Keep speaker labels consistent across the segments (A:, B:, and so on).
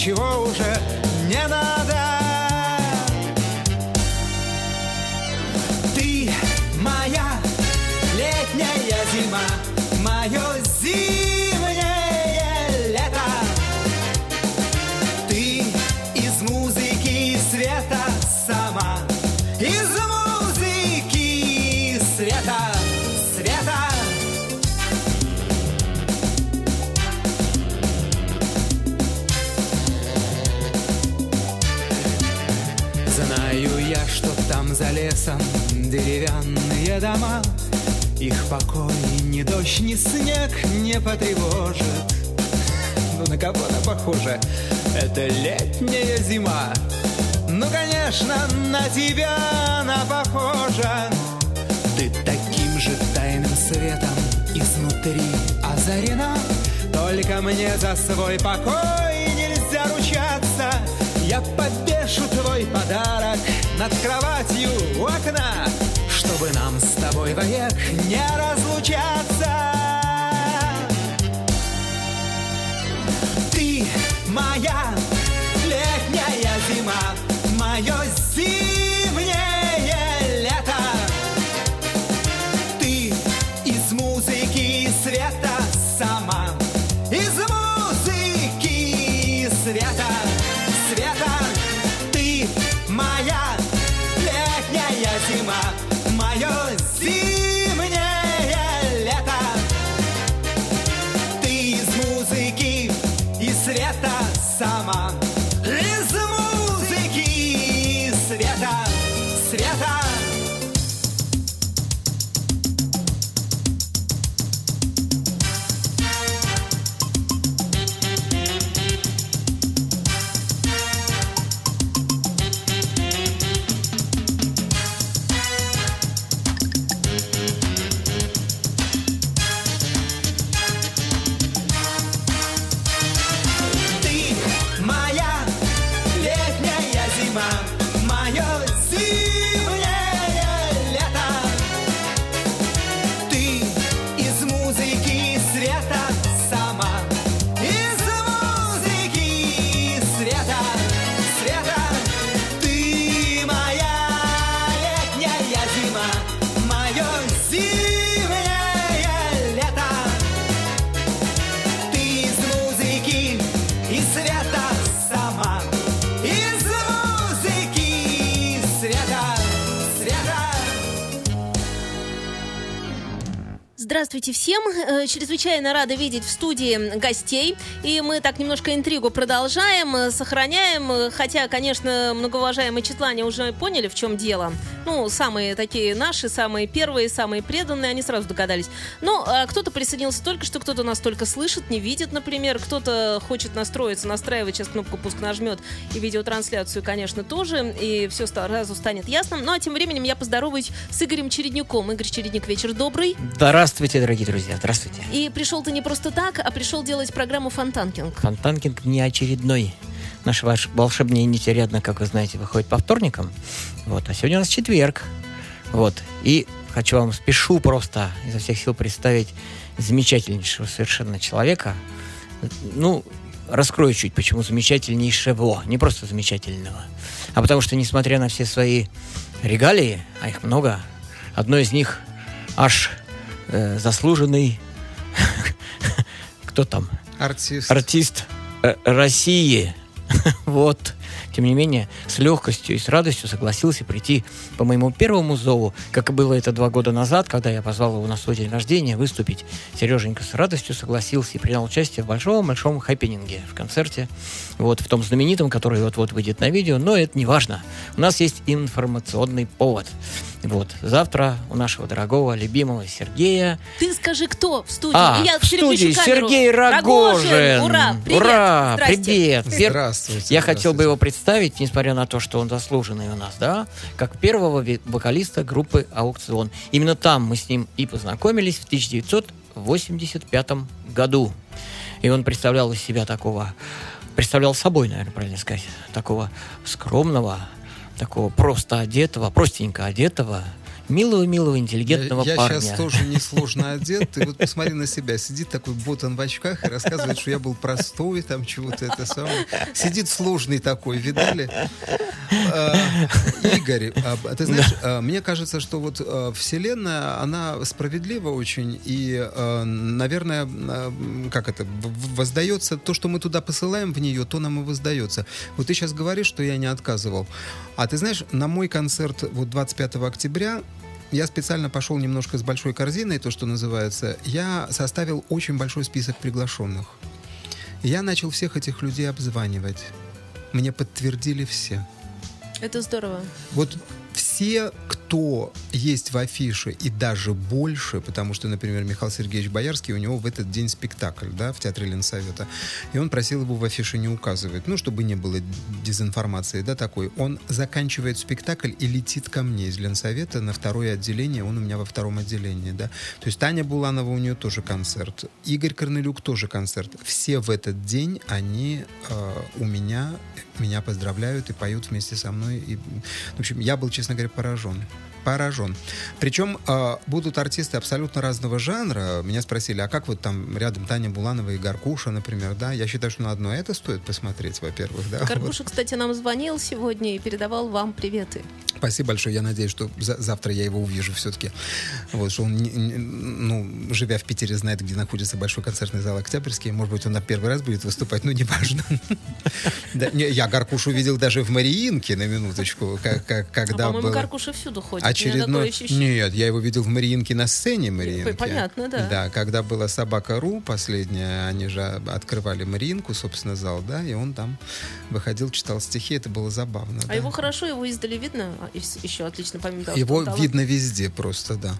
A: чего уже Там за лесом деревянные дома. Их покой ни дождь, ни снег не потревожит. Ну на кого она похожа? Это летняя зима. Ну, конечно, на тебя она похожа. Ты таким же тайным светом изнутри озарена. Только мне за свой покой нельзя ручаться. Я повешу твой подарок над кроватью у окна, чтобы нам с тобой вовек не разлучаться. Ты моя
B: Здравствуйте всем. Э, Чрезвычайно рада видеть в студии гостей. И мы так немножко интригу продолжаем, э, сохраняем. Э, Хотя, конечно, многоуважаемые Четлане уже поняли, в чем дело. Ну, самые такие наши, самые первые, самые преданные, они сразу догадались. Ну, а кто-то присоединился только что, кто-то нас только слышит, не видит, например. Кто-то хочет настроиться, настраивать, сейчас кнопку пуск нажмет. И видеотрансляцию, конечно, тоже. И все сразу станет ясным. Ну, а тем временем я поздороваюсь с Игорем Чередняком. Игорь Чередник, вечер добрый.
C: Здравствуйте, дорогие друзья, здравствуйте.
B: И пришел ты не просто так, а пришел делать программу Фонтанкинг.
C: Фонтанкинг не очередной. Наши ваш волшебные нити рядно, как вы знаете, выходит по вторникам. Вот, а сегодня у нас четверг. Вот. И хочу вам спешу просто изо всех сил представить замечательнейшего совершенно человека. Ну, раскрою чуть, почему замечательнейшего, не просто замечательного. А потому что, несмотря на все свои регалии, а их много, одно из них аж э, заслуженный кто там?
D: Артист.
C: артист э, России. вот. Тем не менее, с легкостью и с радостью согласился прийти по моему первому зову, как и было это два года назад, когда я позвал его на свой день рождения выступить. Сереженька с радостью согласился и принял участие в большом-большом хэппининге, в концерте, вот, в том знаменитом, который вот-вот выйдет на видео, но это не важно. У нас есть информационный повод. Вот, завтра у нашего дорогого, любимого Сергея
B: Ты скажи, кто в студии?
C: а,
B: я
C: в студии. Сергей Рогожин.
B: Ура! Привет!
C: Ура!
B: Здрасте.
C: Привет!
D: Здравствуйте.
C: Я хотел бы
D: здравствуйте.
C: его представить, несмотря на то, что он заслуженный у нас, да, как первого вокалиста группы «Аукцион». Именно там мы с ним и познакомились в 1985 году. И он представлял из себя такого, представлял собой, наверное, правильно сказать, такого скромного, такого просто одетого, простенько одетого, милого-милого, интеллигентного
D: я,
C: парня.
D: сейчас тоже несложно одет. Ты вот посмотри на себя. Сидит такой ботан в очках и рассказывает, что я был простой, там чего-то это самое. Сидит сложный такой, видали? А, Игорь, а, ты знаешь, а, мне кажется, что вот а, Вселенная, она справедлива очень. И, а, наверное, а, как это, воздается то, что мы туда посылаем в нее, то нам и воздается. Вот ты сейчас говоришь, что я не отказывал. А ты знаешь, на мой концерт вот 25 октября я специально пошел немножко с большой корзиной, то, что называется. Я составил очень большой список приглашенных. Я начал всех этих людей обзванивать. Мне подтвердили все.
B: Это здорово.
D: Вот все, кто есть в афише, и даже больше, потому что, например, Михаил Сергеевич Боярский, у него в этот день спектакль, да, в Театре Ленсовета, и он просил его в афише не указывать, ну, чтобы не было дезинформации, да, такой. Он заканчивает спектакль и летит ко мне из Ленсовета на второе отделение, он у меня во втором отделении, да. То есть Таня Буланова, у нее тоже концерт, Игорь Корнелюк тоже концерт. Все в этот день, они э, у меня, меня поздравляют и поют вместе со мной. И, в общем, я был, честно говоря, поражен. Поражен. Причем э, будут артисты абсолютно разного жанра. Меня спросили, а как вот там рядом Таня Буланова и Гаркуша, например, да? Я считаю, что на одно это стоит посмотреть, во-первых, да. Вот.
B: Карпуша, кстати, нам звонил сегодня и передавал вам приветы.
D: Спасибо большое. Я надеюсь, что за- завтра я его увижу все-таки. Вот, что он, не- не- ну, живя в Питере, знает, где находится большой концертный зал Октябрьский. Может быть, он на первый раз будет выступать, ну, неважно. Я Гаркушу видел даже в Мариинке, на минуточку, как- как-
B: А,
D: когда
B: по-моему,
D: был...
B: Каркуша всюду ходит.
D: А Очередной... Нет, я его видел в Мариинке на сцене Мариинки.
B: понятно, да.
D: Да, когда была «Собака.ру» последняя, они же открывали Мариинку, собственно, зал, да, и он там выходил, читал стихи, это было забавно.
B: А
D: да.
B: его хорошо, его издали видно а, еще отлично, помимо того, что
D: Его
B: талант-
D: видно везде просто, да.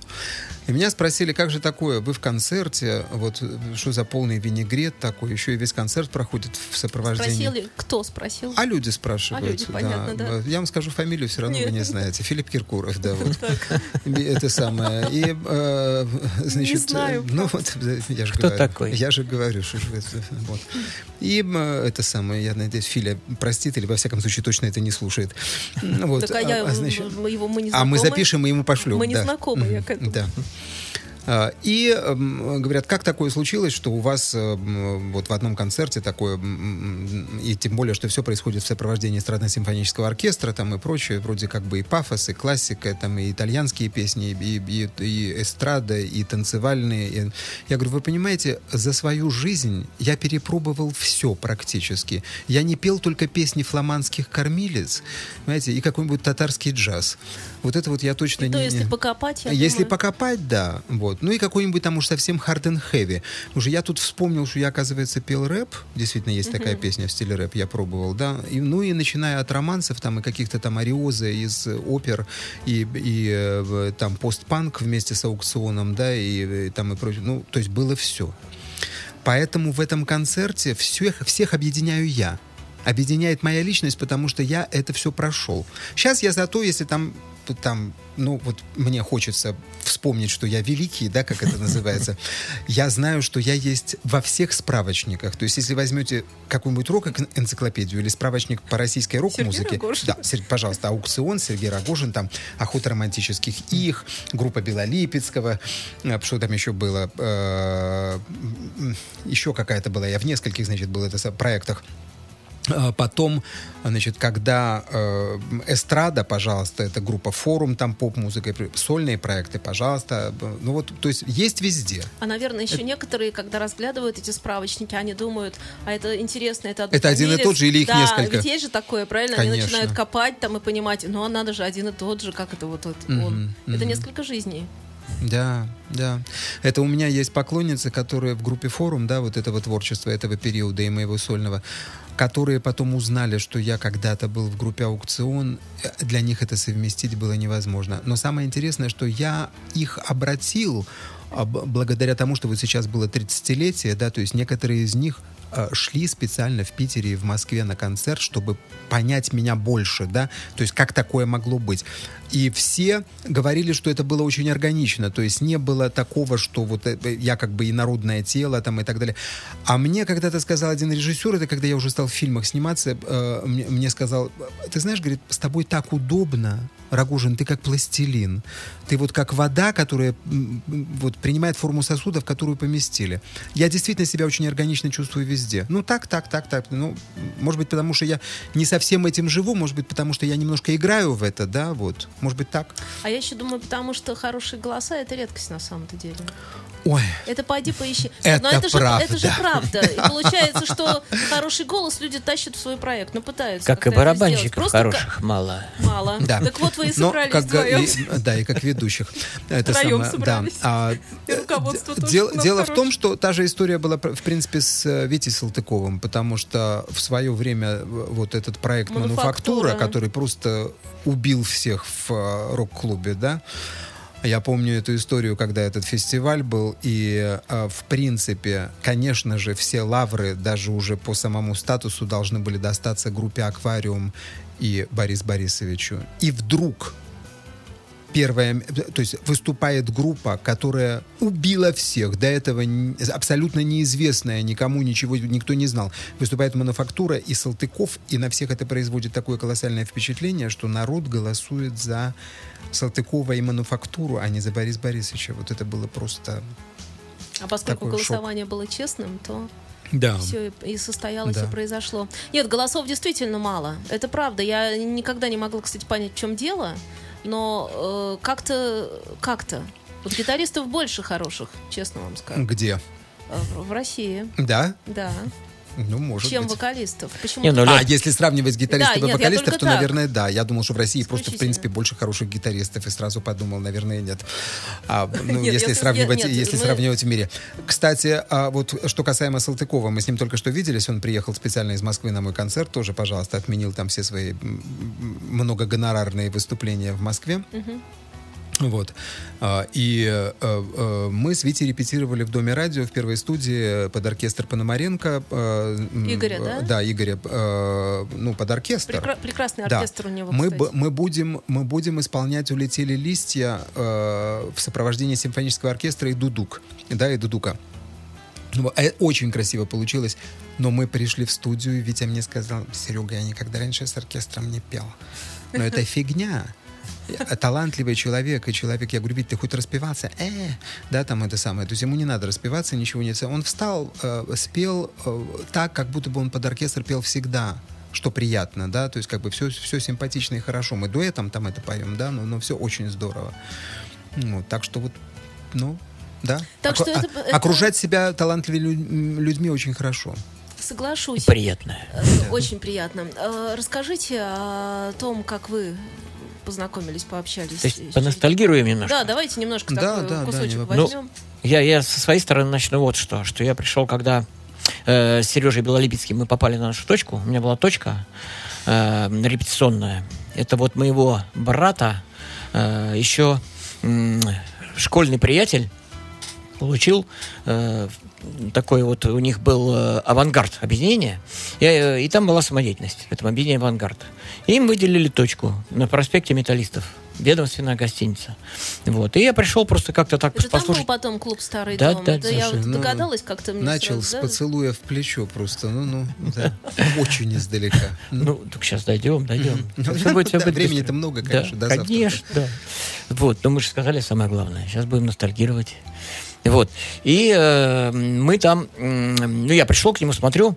D: И меня спросили, как же такое, вы в концерте, вот что за полный винегрет такой, еще и весь концерт проходит в сопровождении...
B: Спросили, кто спросил?
D: А люди спрашивают.
B: А люди, понятно, да.
D: Я вам скажу фамилию, все равно вы
B: Нет.
D: не знаете. Филипп Киркоров, да, вот. Это самое. И, э, значит,
B: знаю,
D: э, ну вот, я же
C: Кто
D: говорю.
C: такой?
D: Я же говорю, что вы вот. И э, это самое, я надеюсь, Филя простит, или во всяком случае точно это не слушает. Ну, Вот,
B: Так а я,
D: а, значит,
B: его мы не
D: а мы
B: знакомы.
D: запишем и ему пошлем.
B: Мы не
D: да.
B: знакомы, я к этому.
D: Да. А, И говорят, как такое случилось, что у вас эм, вот в одном концерте такое, и тем более, что все происходит в сопровождении эстрадно-симфонического оркестра там и прочее, вроде как бы и пафос, и классика, там и итальянские песни, и, и, и эстрада, и танцевальные. И- Я говорю, вы понимаете, за свою жизнь я перепробовал все практически. Я не пел только песни фламандских кормилец, понимаете, и какой-нибудь татарский джаз. Вот это вот я точно
B: И
D: не...
B: то, если покопать, я
D: если
B: думаю-
D: покопать, да. Вот. Ну и какой-нибудь там уж совсем hard and heavy. Уже я тут вспомнил, что я, оказывается, пел рэп. Действительно, есть такая песня в стиле рэп, я пробовал, да. И, ну и начиная от романсов там и каких-то там ариозы из опер и, и э, там постпанк вместе с аукционом, да, и, э, там и прочее. Ну, то есть было все. Поэтому в этом концерте всех, всех объединяю я. Объединяет моя личность, потому что я это все прошел. Сейчас я зато, если там, там, ну вот мне хочется вспомнить, что я великий, да, как это называется, я знаю, что я есть во всех справочниках. То есть, если возьмете какую-нибудь рок-энциклопедию или справочник по российской рок-музыке, да, пожалуйста, аукцион, Сергей Рогожин, там охота романтических их, группа Белолипецкого, э, что там еще было, э, еще какая-то была, я в нескольких, значит, был это со- проектах. А Потом, значит, когда э, эстрада, пожалуйста, это группа форум, там поп-музыка, сольные проекты, пожалуйста. Ну вот, то есть есть везде.
B: А, наверное, еще некоторые, когда разглядывают эти справочники, они думают, а это интересно, это
D: Это один и тот же или их
B: да,
D: несколько?
B: ведь есть же такое, правильно? Они
D: Конечно.
B: начинают копать там и понимать, ну, а надо же один и тот же, как это вот, вот он. Это несколько жизней.
D: Да, да. Это у меня есть поклонницы, которые в группе форум, да, вот этого творчества, этого периода и моего сольного, которые потом узнали, что я когда-то был в группе аукцион, э, для них это совместить было невозможно. Но самое интересное, что я их обратил а, благодаря тому, что вот сейчас было 30-летие, да, то есть некоторые из них шли специально в Питере и в Москве на концерт, чтобы понять меня больше, да, то есть как такое могло быть. И все говорили, что это было очень органично, то есть не было такого, что вот э, я как бы инородное тело там и так далее. А мне когда-то сказал один режиссер, это когда я уже стал в фильмах сниматься, э, мне сказал, ты знаешь, говорит, с тобой так удобно, Рогожин, ты как пластилин. Ты вот как вода, которая вот принимает форму сосуда, в которую поместили. Я действительно себя очень органично чувствую везде. Ну так, так, так, так. Ну, может быть, потому что я не совсем этим живу, может быть, потому что я немножко играю в это, да, вот. Может быть, так.
B: А я еще думаю, потому что хорошие голоса это редкость на самом-то деле.
D: Ой,
B: Это пойди поищи.
D: Это
B: Но это же,
D: правда.
B: это же правда. И получается, что хороший голос люди тащат в свой проект, ну пытаются.
C: Как и барабанщиков хороших мало.
B: ка- Мало.
D: да.
B: Так вот вы и
D: Но
B: собрались
D: как га-
B: вдвоем.
D: и- да, и как ведущих. Это
B: Втроем
D: самое,
B: собрались.
D: Да. А,
B: И руководство
D: д-
B: тоже
D: дел- дело в том, что та же история была, в принципе, с э, Витей Салтыковым, потому что в свое время вот этот проект
B: «Мануфактура».
D: «Мануфактура», который просто убил всех в э, рок-клубе, да, я помню эту историю, когда этот фестиваль был, и, э, в принципе, конечно же, все лавры, даже уже по самому статусу, должны были достаться группе «Аквариум» и Борис Борисовичу. И вдруг первая, м- то есть выступает группа, которая убила всех, до этого абсолютно неизвестная, никому ничего, никто не знал. Выступает мануфактура и Салтыков, и на всех это производит такое колоссальное впечатление, что народ голосует за Салтыкова и мануфактуру, а не за Бориса Борисовича. Вот это было просто...
B: А поскольку
D: такой шок.
B: голосование было честным, то
D: Да.
B: все и состоялось,
D: Да.
B: и произошло. Нет, голосов действительно мало. Это правда. Я никогда не могла, кстати, понять, в чем дело, но э, как-то, как-то. Вот гитаристов больше хороших, честно вам скажу,
D: Где?
B: э, в, в России.
D: Да?
B: Да.
D: Ну, может
B: чем
D: быть.
B: вокалистов. Почему?
C: Не, ну,
D: А, если сравнивать гитаристов
B: Да,
D: и
B: я
D: вокалистов, то,
B: так.
D: наверное, да. Я думал, что в России просто, в принципе, больше хороших гитаристов. И сразу подумал, наверное, нет. А, ну,
B: Нет,
D: если
B: я-
D: сравнивать,
B: нет,
D: если
B: мы-
D: сравнивать в мире. Кстати, а вот что касаемо Салтыкова, мы с ним только что виделись. Он приехал специально из Москвы на мой концерт. Тоже, пожалуйста, отменил там все свои многогонорарные выступления в Москве. Вот. А, И э, э, мы с Витей репетировали в Доме радио в первой студии под оркестр Пономаренко. э,
B: Игоря,
D: э,
B: да?
D: Да, Игоря. э, Ну, под оркестр.
B: Прекра- прекрасный
D: Да.
B: оркестр у него,
D: мы, б- мы, будем, мы будем исполнять «Улетели листья» э, в сопровождении симфонического оркестра и дудук. Да, и дудука. Ну, э, Очень красиво получилось. Но мы пришли в студию, и Витя мне сказал, Серега, я никогда раньше с оркестром не пел. Но это фигня. Я Талантливый человек, и человек, я говорю, Вить, ты хоть распеваться? Э, да, там это самое. То есть ему не надо распеваться, ничего не... Он встал, э, спел э, так, как будто бы он под оркестр пел всегда что приятно, да, то есть как бы все, все симпатично и хорошо. Мы дуэтом там это поем, да, но, но все очень здорово. Ну, так что вот, ну, да.
B: Так что это-
D: а-
B: это-
D: Окружать себя талантливыми лю- людьми очень хорошо.
B: Соглашусь.
C: Приятное.
B: Э, Очень приятно. Э, Расскажите о том, как вы познакомились, пообщались.
C: То есть поностальгируем немножко.
B: Да, давайте немножко
D: Да,
B: такой
D: да, да,
B: кусочек
D: вопрос.
B: возьмем.
C: Я, я со своей стороны начну вот что. Что я пришел, когда э, с Сережей Белолипецким мы попали на нашу точку. У меня была точка э, репетиционная. Это вот моего брата э, еще м, школьный приятель получил э, такой вот у них был э, авангард объединение, и, э, и там была самодеятельность в этом объединении авангард. И им выделили точку на проспекте Металлистов, ведомственная гостиница. Вот. И я пришел просто как-то так
B: Это там был
C: послушать.
B: потом клуб «Старый
C: Да,
B: дом».
C: да,
B: Это я
D: слушай,
B: вот
D: ну,
B: догадалась как-то мне
D: Начал
B: сразу,
D: с
B: да?
D: поцелуя в плечо просто, ну, ну, да, очень издалека.
C: Ну, так сейчас дойдем, дойдем.
D: Времени-то много, конечно, до завтра.
C: Конечно, да. Вот, но мы же сказали самое главное. Сейчас будем ностальгировать. Вот. И э, мы там, м, ну, я пришел к нему, смотрю,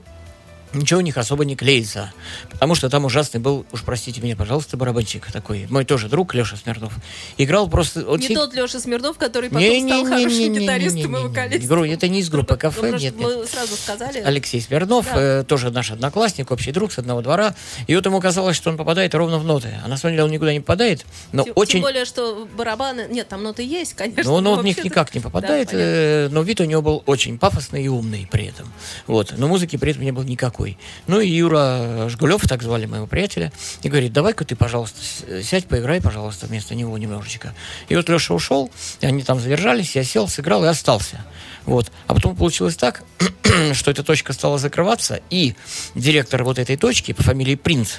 C: ничего у них особо не клеится. Потому что там ужасный был, уж простите меня, пожалуйста, барабанщик такой. Мой тоже друг, Леша Смирнов. Играл просто... вот
B: Не тот Леша Смирнов, который потом стал хорошим гитаристом и вокалистом.
C: Это не из группы «Кафе», нет, нет.
B: Мы сразу сказали.
C: Алексей Смирнов,
B: Да.
C: э, тоже наш одноклассник, общий друг с одного двора. И вот ему казалось, что он попадает ровно в ноты. А на самом деле он никуда не попадает. Но
B: Тем,
C: очень...
B: тем более, что барабаны... Нет, там ноты есть, конечно.
C: Но он
B: но
C: в них никак не
B: Да,
C: попадает, э, но вид у него был очень пафосный и умный при этом. Вот. Но музыки при этом не было никакой. Ну и Юра Жгулев, так звали моего приятеля, и говорит, давай-ка ты, пожалуйста, сядь, поиграй, пожалуйста, вместо него немножечко. И вот Леша ушел, и они там задержались, я сел, сыграл и остался. Вот. А потом получилось так, что эта точка стала закрываться, и директор вот этой точки по фамилии Принц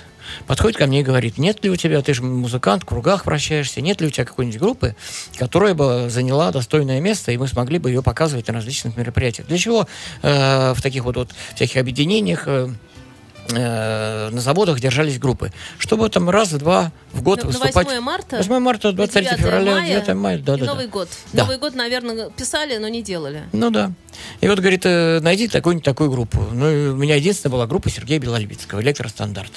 C: подходит ко мне и говорит, нет ли у тебя, ты же музыкант, в кругах вращаешься, нет ли у тебя какой-нибудь группы, которая бы заняла достойное место, и мы смогли бы ее показывать на различных мероприятиях. Для чего э, в таких вот, вот всяких объединениях э, э, на заводах держались группы? Чтобы там раз-два в год
B: На- на
C: выступать.
B: 8 марта?
C: 8 марта, 23
B: 9
C: февраля,
B: мая
C: 9 мая, да,
B: и
C: да,
B: Новый
C: да.
B: год.
C: Да.
B: Новый год, наверное, писали, но не делали.
C: Ну да. И вот, говорит, э, найди такую-нибудь такую группу. Ну, у меня единственная была группа Сергея Белолипецкого, «Электростандарт».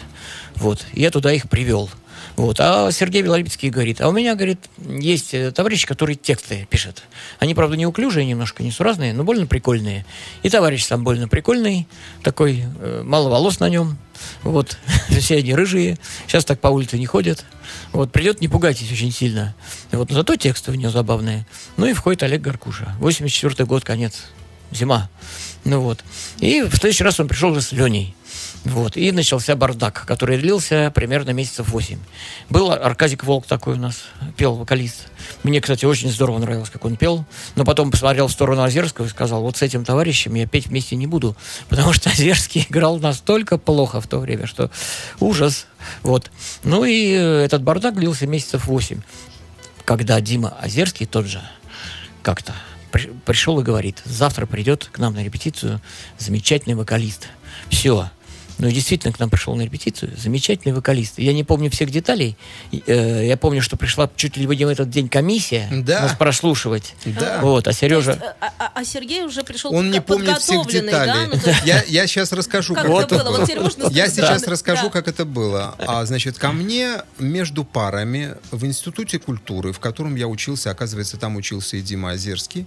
C: Вот. И я туда их привел. Вот. А Сергей Белолипецкий говорит, а у меня, говорит, есть э, товарищ, который тексты пишет. Они, правда, неуклюжие немножко, несуразные, но больно прикольные. И товарищ сам больно прикольный, такой, э, мало волос на нем. Вот. Все они рыжие. Сейчас так по улице не ходят. Вот. Придет, не пугайтесь очень сильно. Вот. Но зато тексты у него забавные. Ну и входит Олег Гаркуша. 84 год, конец. Зима. Ну вот. И в следующий раз он пришел уже с Леней. Вот. И начался бардак, который длился примерно месяцев 8. Был Аркадик Волк такой у нас, пел вокалист. Мне, кстати, очень здорово нравилось, как он пел. Но потом посмотрел в сторону Озерского и сказал, вот с этим товарищем я петь вместе не буду. Потому что Озерский играл настолько плохо в то время, что ужас. Вот. Ну и э, этот бардак длился месяцев 8. Когда Дима Озерский тот же как-то пришел и говорит, завтра придет к нам на репетицию замечательный вокалист. Все. Ну и действительно к нам пришел на репетицию замечательный вокалист. Я не помню всех деталей. Э, я помню, что пришла чуть ли не в этот день комиссия
D: Да.
C: нас прослушивать.
D: Да.
C: Вот, а Сережа...
B: А, а- а Сергей уже пришел
D: Он не помнит всех
B: подготовленный,
D: деталей.
B: да? Ну, есть
D: Я, я сейчас расскажу,
B: Как
D: как
B: это было? Вот теперь можно
D: Я сейчас
B: Да.
D: расскажу,
B: Да.
D: как это было. А, значит, ко мне между парами в Институте культуры, в котором я учился, оказывается, там учился и Дима Озерский,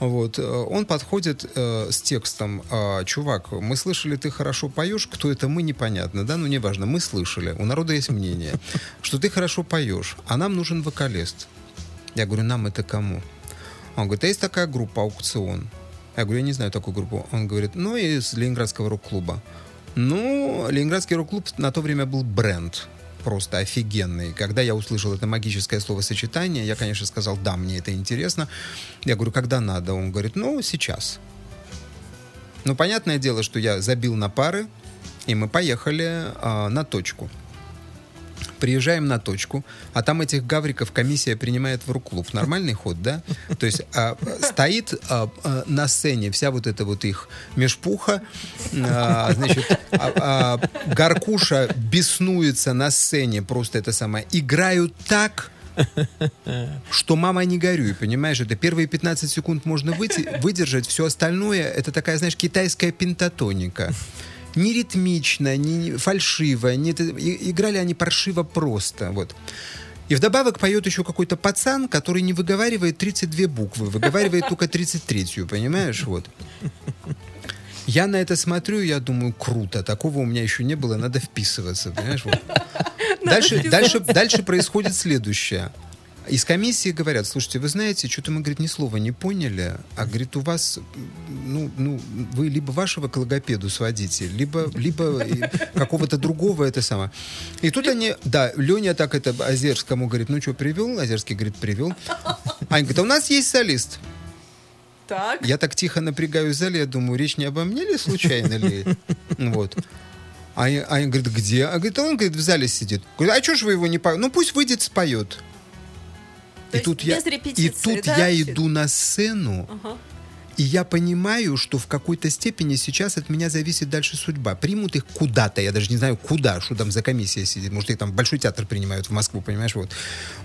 D: Вот, э, он подходит э, с текстом, «А, чувак, мы слышали, ты хорошо поешь, кто это мы, непонятно, да, ну неважно, мы слышали, у народа есть мнение, что ты хорошо поешь, а нам нужен вокалист. Я говорю, нам это кому? Он говорит, а есть такая группа «Аукцион». Я говорю, я не знаю такую группу. Он говорит, ну, из Ленинградского рок-клуба. Ну, Ленинградский рок-клуб на то время был бренд просто офигенный. Когда я услышал это магическое словосочетание, я, конечно, сказал, да, мне это интересно. Я говорю, когда надо? Он говорит, ну, сейчас. Ну, понятное дело, что я забил на пары, и мы поехали а, на точку. Приезжаем на точку, а там этих гавриков комиссия принимает в рок-клуб. Нормальный ход, да? То есть а, стоит а, а, на сцене вся вот эта вот их межпуха, а, значит, а, а, Гаркуша беснуется на сцене, просто это самое. Играют так, что мама не горюй, понимаешь? Это первые 15 секунд можно выйти, выдержать, все остальное это такая, знаешь, китайская пентатоника. Не ритмично, не фальшиво, не, играли они паршиво просто, вот. И вдобавок поет еще какой-то пацан, который не выговаривает 32 буквы, выговаривает только 33-ю, понимаешь, вот. Я на это смотрю, я думаю, круто, такого у меня еще не было, надо вписываться, понимаешь, вот. Дальше, дальше, дальше происходит следующее. Из комиссии говорят, слушайте, вы знаете, что-то мы, говорит, ни слова не поняли, а, говорит, у вас, ну, ну, вы либо вашего к логопеду сводите, либо, либо какого-то другого это самое. И тут они, да, Леня так это Озерскому говорит, ну что, привел? Озерский говорит, привел. Аня говорит, а у нас есть солист.
B: Так.
D: Я так тихо напрягаю в зале, я думаю, речь не обо мне ли случайно ли? Вот. А Аня говорит, где? А говорит, «А он говорит, в зале сидит. Говорит, а что ж вы его не поете? Ну пусть выйдет, споет.
B: То есть
D: тут я,
B: без
D: и
B: репетиции,
D: тут
B: да,
D: я иду на сцену, и я понимаю, что в какой-то степени сейчас от меня зависит дальше судьба. Примут их куда-то, я даже не знаю куда, что там за комиссия сидит. Может, их там Большой театр принимают в Москву, понимаешь, вот.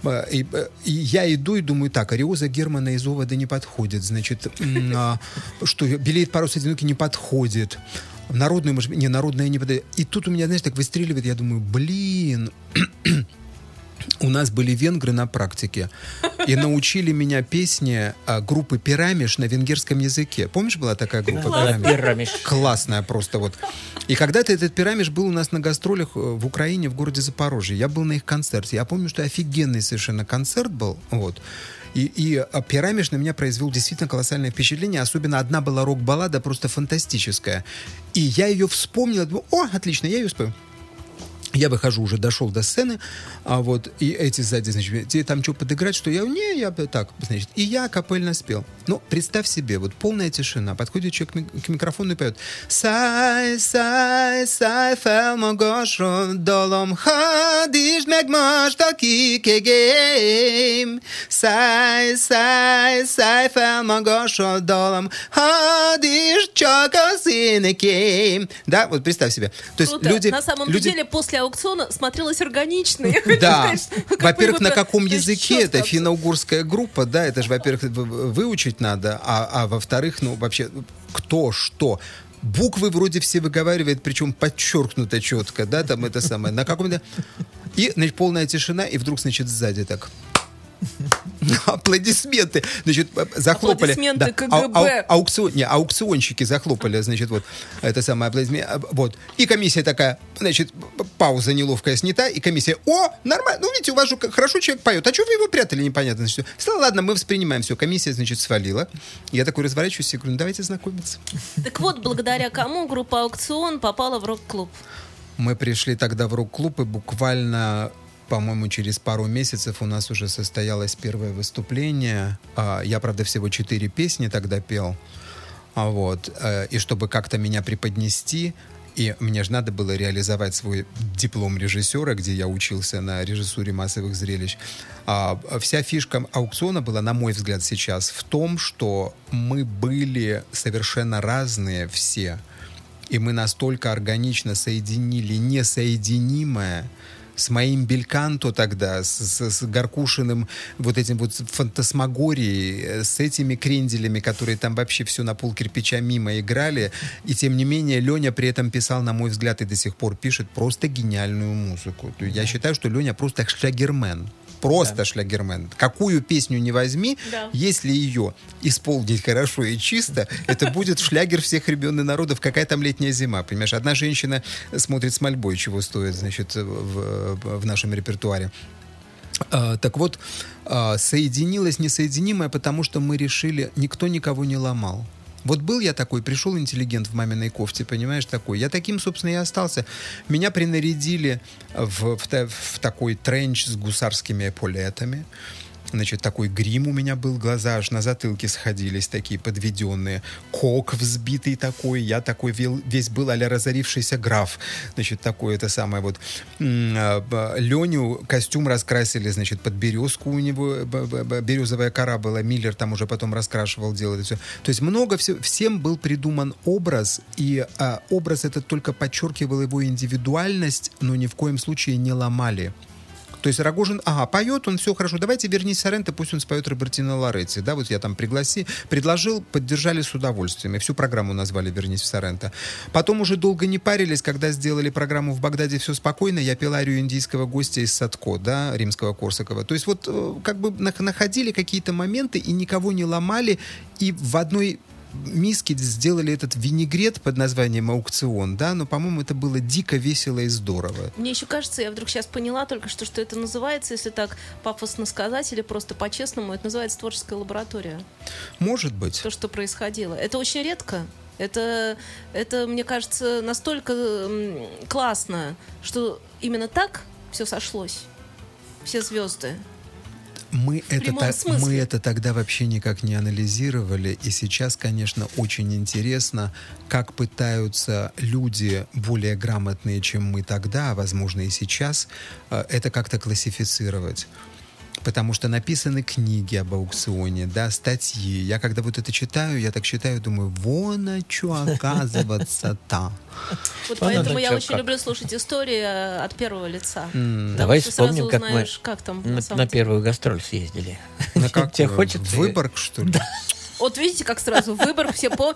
D: А, И, э, и я иду и думаю, так, Ариоза Германа из Овода не подходит, значит, а, что, белеет парус одинокий не подходит. Народную, может быть, не, народная не подойдет. И тут у меня, знаешь, так выстреливает, я думаю, блин, у нас были венгры на практике и научили меня песне а, группы «Пирамиш» на венгерском языке. Помнишь, была такая группа «Пирамиш»?
C: Пирамиш.
D: Классная просто вот. И когда-то этот «Пирамиш» был у нас на гастролях э, в Украине, в городе Запорожье. Я был на их концерте. Я помню, что офигенный совершенно концерт был. Вот. И, и а, «Пирамиш» на меня произвел действительно колоссальное впечатление. Особенно одна была рок-баллада, просто фантастическая. И я ее вспомнил. думаю, О, отлично, я ее спою. Я выхожу, уже дошел до сцены, а вот, и эти сзади, значит, тебе там что подыграть, что я, не, я так, значит, и я капельно спел. Ну, представь себе, вот полная тишина, подходит человек к микрофону и поет Сай, сай, сай, dalom, hadd is meg száj fel magas a dalom, hadd is csak a színekém. Да, вот представь себе. То есть
B: Круто.
D: люди...
B: На самом
D: люди-
B: деле, после аукциона смотрелось органично.
D: Да. Во-первых,
B: вы
D: на каком языке это
B: абсолютно.
D: финно-угорская группа, да, это же, во-первых, выучить надо, а, а во-вторых, ну, вообще, кто, что. Буквы вроде все выговаривает, причем подчеркнуто четко, да, там это самое, на каком-то... И, значит, полная тишина, и вдруг, значит, сзади так... Аплодисменты. Значит, захлопали.
B: Аплодисменты
D: Да.
B: КГБ.
D: Ау- ау- аукцион, не, аукционщики захлопали, значит, вот это самое аплодисменты. А, Вот. И комиссия такая, значит, пауза неловкая снята, и комиссия, о, нормально, ну, видите, у вас же хорошо человек поет, а что вы его прятали, непонятно. Значит, ладно, мы воспринимаем все. Комиссия, значит, свалила. Я такой разворачиваюсь и говорю, ну, давайте знакомиться.
B: Так вот, благодаря кому группа «Аукцион» попала в рок-клуб?
D: Мы пришли тогда в рок-клуб, и буквально, по-моему, через пару месяцев у нас уже состоялось первое выступление. А, Я, правда, всего четыре песни тогда пел. А вот. э, И чтобы как-то меня преподнести, и мне же надо было реализовать свой диплом режиссера, где я учился на режиссуре массовых зрелищ. А, Вся фишка аукциона была, на мой взгляд, сейчас в том, что мы были совершенно разные все. И мы настолько органично соединили несоединимое с моим Бельканто тогда, с, с- с Гаркушиным, вот этим вот фантасмагорией, э, с этими кренделями, которые там вообще все на пол кирпича мимо играли. И тем не менее, Леня при этом писал, на мой взгляд, и до сих пор пишет просто гениальную музыку. Я считаю, что Леня просто шагермен. Просто шлягермен. Какую песню не возьми,
B: Да.
D: если ее исполнить хорошо и чисто, это будет шлягер всех времен и народов. Какая там летняя зима, понимаешь? Одна женщина смотрит с мольбой, чего стоит, значит, в, в нашем репертуаре. А, так вот, а, соединилось несоединимое, потому что мы решили, никто никого не ломал. Вот был я такой, пришел интеллигент в маминой кофте, понимаешь, такой. Я таким, собственно, и остался. Меня принарядили в, в в такой тренч с гусарскими эполетами. Значит, такой грим у меня был, глаза аж на затылке сходились, такие подведенные. Кок взбитый такой, я такой весь был а разорившийся граф. Значит, такой это самое вот. А, Леню костюм раскрасили, значит, под березку у него березовая кора была. Миллер там уже потом раскрашивал, делал это все. То есть много все, всем был придуман образ, и а, образ этот только подчеркивал его индивидуальность, но ни в коем случае не ломали. То есть Рогожин, ага, поет он, все хорошо, давайте вернись Соренто, пусть он споет Робертино Лоретти. Да, вот я там пригласи, предложил, поддержали с удовольствием. И всю программу назвали «Вернись в Соренто». Потом уже долго не парились, когда сделали программу «В Багдаде все спокойно», я пел арию индийского гостя из Садко, да, римского Корсакова. То есть вот э, как бы нах- находили какие-то моменты и никого не ломали, и в одной миске сделали этот винегрет под названием «Аукцион», да, но, по-моему, это было дико весело и здорово.
B: Мне еще кажется, я вдруг сейчас поняла только что, что это называется, если так пафосно сказать или просто по-честному, это называется творческая лаборатория.
D: Может быть.
B: То, что происходило. Это очень редко. Это, это, мне кажется, настолько классно, что именно так все сошлось. Все звезды.
D: Мы это, та- мы это тогда вообще никак не анализировали. И сейчас, конечно, очень интересно, как пытаются люди более грамотные, чем мы тогда, а возможно и сейчас, э, это как-то классифицировать. Потому что написаны книги об аукционе, да, статьи. Я когда вот это читаю, я так читаю, думаю, вон а что оказывается там.
B: Вот поэтому я очень люблю слушать истории э, от первого лица.
C: Давай вспомним, как мы
B: узнаешь, как там
C: на, первую гастроль съездили.
D: На как,
C: Тебе хочется?
D: Выборг, что ли?
B: Вот видите, как сразу выбор все по...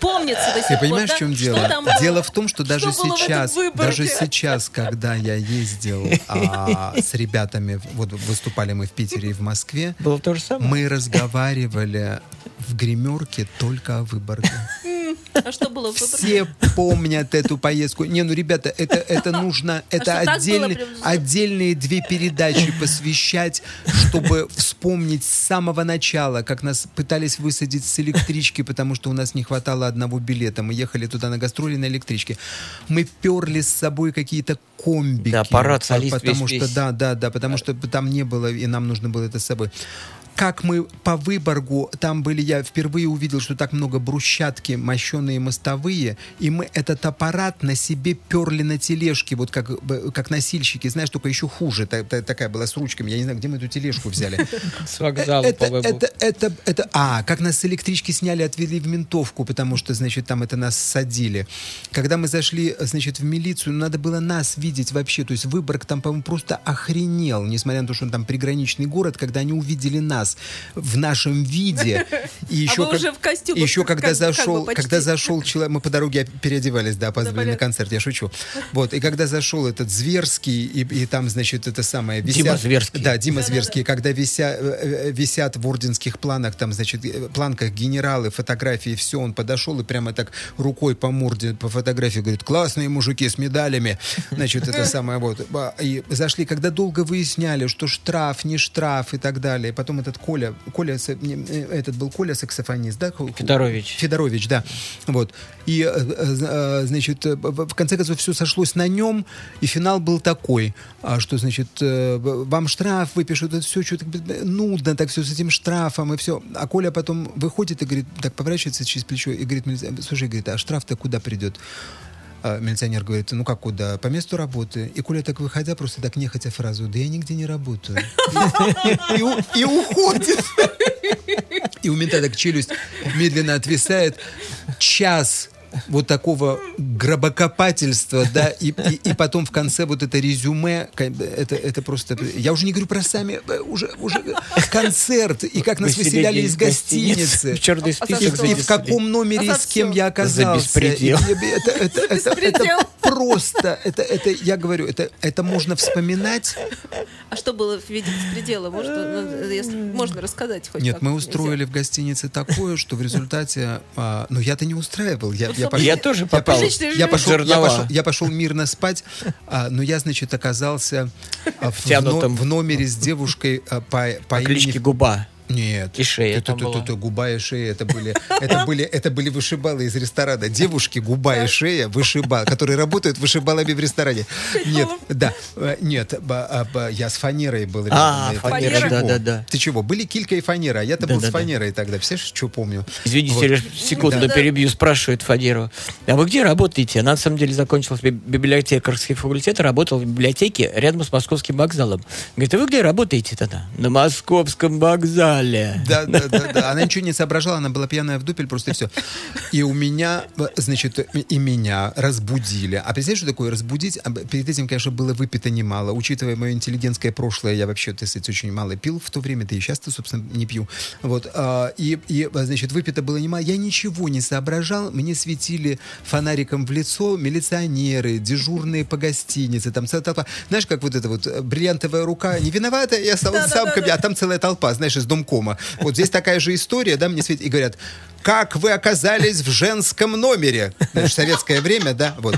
B: помнится до сих
D: Ты
B: пор.
D: понимаешь,
B: да?
D: в чем
B: Что
D: дело?
B: там?
D: Дело в том, что даже
B: Что
D: сейчас, даже сейчас, когда я ездил а, с ребятами, вот выступали мы в Питере и в Москве,
C: Было то же самое?
D: мы разговаривали в гримерке только о Выборге.
B: А что было в?
D: Все помнят эту поездку. Не, ну, ребята, это, это нужно, это
B: было прям?
D: отдельные две передачи посвящать, чтобы вспомнить с самого начала, как нас пытались высадить с электрички, потому что у нас не хватало одного билета. Мы ехали туда на гастроли на электричке. Мы перли с собой какие-то комбики.
C: Да, парад, солист
D: Потому
C: весь-
D: что,
C: весь.
D: да, да, да, потому что там не было, и нам нужно было это с собой. Как мы по Выборгу, там были, я впервые увидел, что так много брусчатки, мощеные мостовые, и мы этот аппарат на себе перли на тележке, вот как, как носильщики, знаешь, только еще хуже, та- та- такая была с ручками, я не знаю, где мы эту тележку взяли.
C: С вокзала
D: это,
C: по
D: это, это, это, а, как нас с электрички сняли, отвели в ментовку, потому что, значит, там это нас садили. Когда мы зашли, значит, в милицию, надо было нас видеть вообще, то есть Выборг там, по-моему, просто охренел, несмотря на то, что он там приграничный город, когда они увидели нас в нашем виде. И еще,
B: А вы уже в костюмах,
D: и еще
B: как-
D: когда
B: как- как бы
D: зашел, когда зашел человек, мы по дороге переодевались, да, опаздывали на концерт, я шучу. Вот, и когда зашел этот Зверский, и, и там, значит, это самое... Висят,
C: Дима Зверский.
D: Да, Дима Зверский, когда вися, э, э, висят в орденских планах, там, значит, э, планках генералы, фотографии, все, он подошел и прямо так рукой по морде, по фотографии говорит, классные мужики с медалями, значит, это самое вот. И зашли, когда долго выясняли, что штраф, не штраф и так далее. Потом этот Коля, Коля, э, этот был Коля саксофонист, да?
C: Федорович.
D: Федорович, да. Вот. И, э, э, значит, в конце концов, все сошлось на нем, и финал был такой, а, что, значит, вам штраф выпишут, это все что-то нудно, так все с этим штрафом, и все. А Коля потом выходит и говорит, так поворачивается через плечо и говорит, «Милиция- слушай, говорит, а штраф-то куда придет? А милиционер говорит, ну как куда? По месту работы. И Коля так выходя, просто так нехотя фразу, да я нигде не работаю. И уходит. И у мента так челюсть медленно отвисает. Час вот такого гробокопательства, да, и, и, и потом в конце вот это резюме, это, это просто... Я уже не говорю про сами, э, уже, уже концерт, и как нас
C: Вы
D: выселяли из
C: гостиницы, в черный
D: И,
C: список
D: и в каком номере
B: А
D: с кем я оказался.
C: За беспредел.
D: Это, это, это, это
B: беспредел.
D: просто, это, это, я говорю, это, это можно вспоминать.
B: А что было в виде беспредела? Может, ну, если можно рассказать хоть
D: Нет, мы устроили в гостинице такое, что в результате... а, ну, я-то не устраивал. Я, я,
C: Я тоже попал.
D: Я пошел, я, пошел, я пошел мирно спать, а, но я, значит, оказался а, в, в, в номере с девушкой а, по, по
C: По кличке
D: имени...
C: Губа.
D: Нет.
C: И шея
D: Это,
C: там
D: это-
C: была.
D: это губа и шея. Это были, это были, это были вышибалы из ресторана. Девушки, губа и шея, вышибал, которые работают вышибалами в ресторане. Нет, да, э, нет, а, я с фанерой был.
C: А, фанера,
D: Ты чего?
C: да-да-да.
D: Ты чего? Были килька и фанера, а я-то был с фанерой тогда. Все что помню.
C: Извините, лишь секунду
B: Да.
C: перебью, спрашивает Фадирова. А вы где работаете? Она, на самом деле, закончила би- библиотекарский факультет, и работала в библиотеке рядом с Московским вокзалом. Говорит, а вы где работаете тогда? На Московском вокзале.
D: Да, да, да, да. Она ничего не соображала, она была пьяная в дупель, просто и все. И у меня, значит, и меня разбудили. А представляешь, что такое разбудить? А Перед этим, конечно, было выпито немало. Учитывая мое интеллигентское прошлое, я вообще, так сказать, очень мало пил в то время, да и сейчас-то, собственно, не пью. Вот. а, И, и, значит, выпито было немало. Я ничего не соображал. Мне светили фонариком в лицо милиционеры, дежурные по гостинице, там целая толпа. Знаешь, как вот эта вот э, бриллиантовая рука, не виновата, я сам, сам а там целая толпа, знаешь, из домкома. Вот здесь такая же история, да, мне светит, и говорят, как вы оказались в женском номере? Знаешь, советское время, да, вот.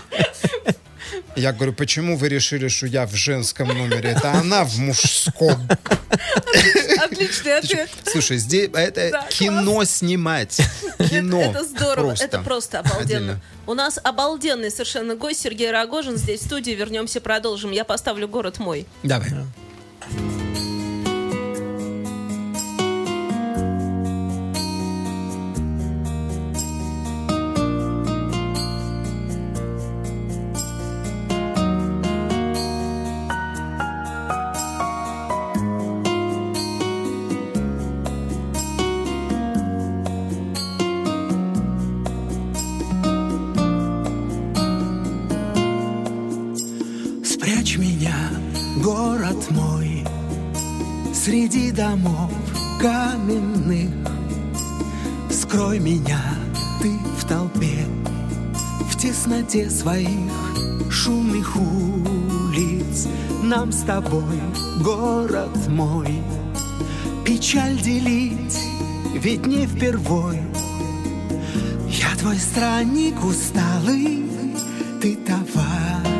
D: Я говорю, почему вы решили, что я в женском номере? Это она в мужском.
B: Отличный ответ.
D: Слушай, здесь это
B: Да,
D: кино снимать. Кино.
B: Это, это здорово,
D: Просто.
B: это просто обалденно.
D: Отдельно.
B: У нас обалденный совершенно гость Сергей Рогожин здесь в студии. Вернемся, продолжим. Я поставлю город мой.
D: Давай.
A: Домов каменных. Скрой меня, ты в толпе, В тесноте своих шумных улиц. Нам с тобой, город мой, Печаль делить, ведь не впервой. Я твой странник усталый, ты товарищ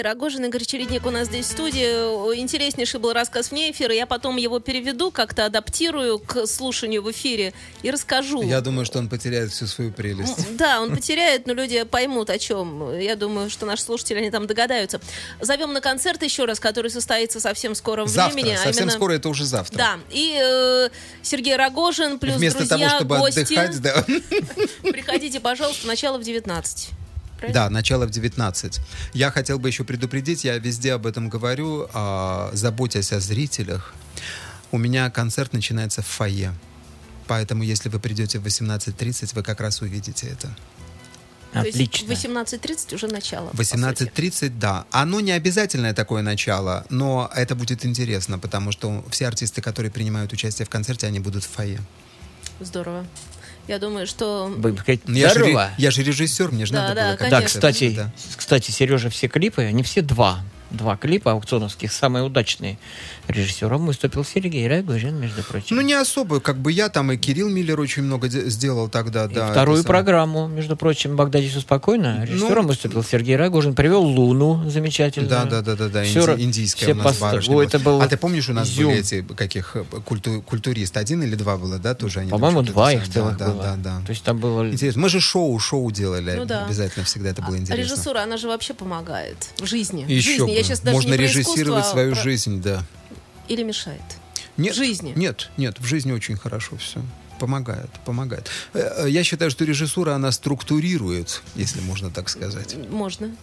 B: Сергей Рогожин, Игорь Чередник у нас здесь в студии. Интереснейший был рассказ вне эфира. Я потом его переведу, как-то адаптирую к слушанию в эфире и расскажу.
D: Я думаю, что он потеряет всю свою прелесть.
B: Да, он потеряет, но люди поймут о чем. Я думаю, что наши слушатели, они там догадаются. Зовем на концерт еще раз, который состоится совсем в скором
D: Завтра,
B: времени. а
D: совсем
B: именно-
D: скоро, это уже завтра.
B: Да, и э, Сергей Рогожин, плюс
D: Вместо
B: друзья,
D: того, чтобы
B: гости.
D: отдыхать, да.
B: Приходите, пожалуйста, начало в 19. Правильно?
D: Да, начало в 19. Я хотел бы еще предупредить, я везде об этом говорю, а, заботясь о зрителях. У меня концерт начинается в фойе. Поэтому, если вы придете в 18.30, вы как раз увидите это.
B: То есть
C: Отлично.
B: в 18.30 уже начало. по сути.
D: 18.30, да. Оно не обязательное такое начало, но это будет интересно, потому что все артисты, которые принимают участие в концерте, они будут в фойе.
B: Здорово. Я думаю, что...
D: Ну, Я же, я же режиссер, мне же
B: Да,
D: надо
B: да,
D: было как-то
C: Да,
B: конечно.
D: это-
C: кстати,
D: да.
C: кстати, Сережа, все клипы, они все два. Два клипа аукционовских, самые удачные. Режиссером выступил Сергей Райгожин, между прочим.
D: Ну, не особо, как бы я там и Кирилл Миллер очень много де- сделал тогда,
C: И
D: да.
C: вторую программу, между прочим, Багдадису спокойно. Режиссером
D: Ну,
C: выступил Сергей Райгожин, привел Луну замечательно.
D: Да, да, да, да, да.
C: Всё
D: инди- индийская
C: все
D: у нас
C: пост-
D: барышня.
C: О, это был
D: А ты помнишь, у нас
C: изюм.
D: были эти каких э, культу- культурист? Один или два было, да, тоже они?
C: По-моему, два их целых
D: да,
C: было.
D: Да, да,
C: То есть там было...
D: Интересно. Мы же шоу, шоу делали.
B: Ну да.
D: Обязательно всегда это было
B: А
D: интересно.
B: Режиссура, она же вообще помогает в жизни.
D: И
B: в
D: еще
B: жизни. Я сейчас даже
D: Можно
B: не
D: режиссировать
B: а
D: свою
B: про-
D: жизнь, да.
B: Или мешает?
D: Нет,
B: В жизни?
D: Нет, нет, в жизни очень хорошо все. Помогает, помогает. Э, э, Я считаю, что режиссура, она структурирует, если можно так сказать.
B: Можно.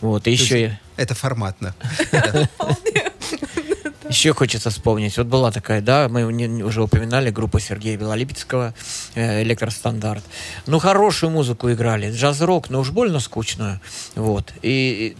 C: Вот, и
D: То
C: еще...
D: есть Это форматно.
C: Еще хочется вспомнить. Вот была такая, да, мы уже упоминали группу Сергея Белолипецкого э, «Электростандарт». Ну, хорошую музыку играли, джаз-рок, но уж больно скучную. Вот. И,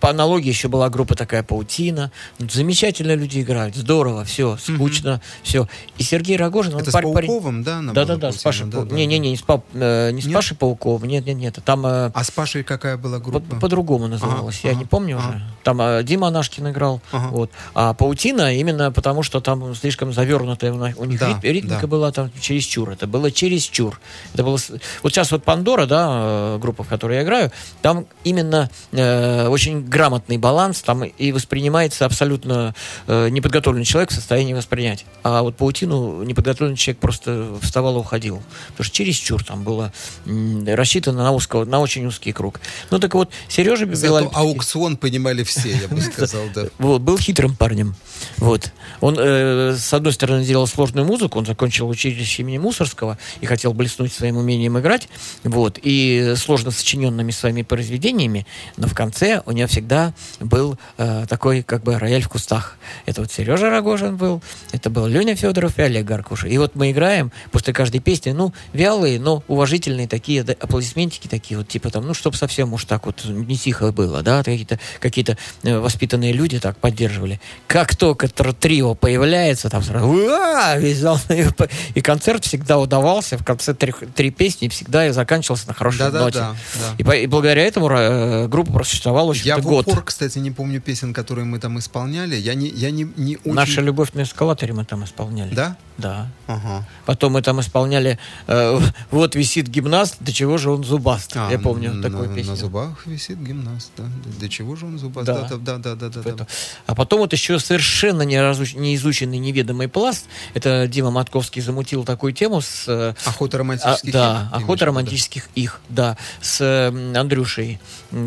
C: по аналогии еще была группа такая «Паутина». Замечательно люди играют, здорово, все, скучно, все. И Сергей Рогожин... он
D: Это с
C: парень- парень-
D: Пауковым, да? она
C: Да, да,
D: была
C: да, с? Пашей
D: Да, да,
C: Не, не,
D: да.
C: не, не с, Пап- э, не с
D: Нет?
C: Пашей Пауковым, нет, нет, нет. Там э,
D: А с Пашей какая была
C: по-
D: группа?
C: по-другому называлась, я
D: ага,
C: не помню
D: ага.
C: уже. Там э, Дима Анашкин играл,
D: Ага.
C: вот. А Паутина именно потому, что там слишком завернутая у них
D: Да,
C: рит- ритмика
D: да.
C: была там чересчур. Это было чересчур. Это было... Вот сейчас вот Пандора, да, э, группа, в которой я играю, там именно э, очень грамотный баланс, там и воспринимается абсолютно э, неподготовленный человек в состоянии воспринять. А вот Паутину неподготовленный человек просто вставал и уходил. Потому что чересчур там было м, рассчитано на, узкого, на очень узкий круг. Ну так вот, Сережа
D: Зато
C: Белолипецкий-
D: аукцион понимали все, я бы сказал, да.
C: вот, был хитрым парнем. Вот. Он, э, с одной стороны, делал сложную музыку, он закончил училище имени Мусорского и хотел блеснуть своим умением играть, вот, и сложно сочиненными своими произведениями, но в конце у него всегда был э, такой, как бы, рояль в кустах. Это вот Сережа Рогожин был, это был Леня Федоров и Олег Гаркуша. И вот мы играем после каждой песни, ну, вялые, но уважительные такие да, аплодисментики такие вот, типа там, ну, чтобы совсем уж так вот не тихо было, да, какие-то какие воспитанные люди так поддерживали. Как тр- трио появляется, там сразу «Уа!» весь зал, и и концерт всегда удавался, в конце трех- три песни всегда и заканчивался на хорошей
D: Да-да-да,
C: ноте.
D: да.
C: И, по- и благодаря этому э, группа просуществовала, в
D: Я
C: общем-то,
D: в
C: год.
D: упор, кстати, не помню песен, которые мы там исполняли. Я не, я не, не очень...
C: Наша любовь на эскалаторе мы там исполняли.
D: Да?
C: Да.
D: Ага.
C: Потом мы там исполняли э, «Вот висит гимнаст, до чего же он зубаст».
D: А,
C: Я помню
D: на,
C: такую
D: на
C: песню.
D: зубах висит гимнаст, да. До чего же он зубаст?
C: Да.
D: Да, да, да, да, да. да.
C: А потом вот еще совершенно не, разуч- не изученный неведомый пласт. Это Дима Матковский замутил такую тему с... э,
D: Охота
C: а,
D: романтических
C: да,
D: их,
C: охота романтических их, да, с Андрюшей,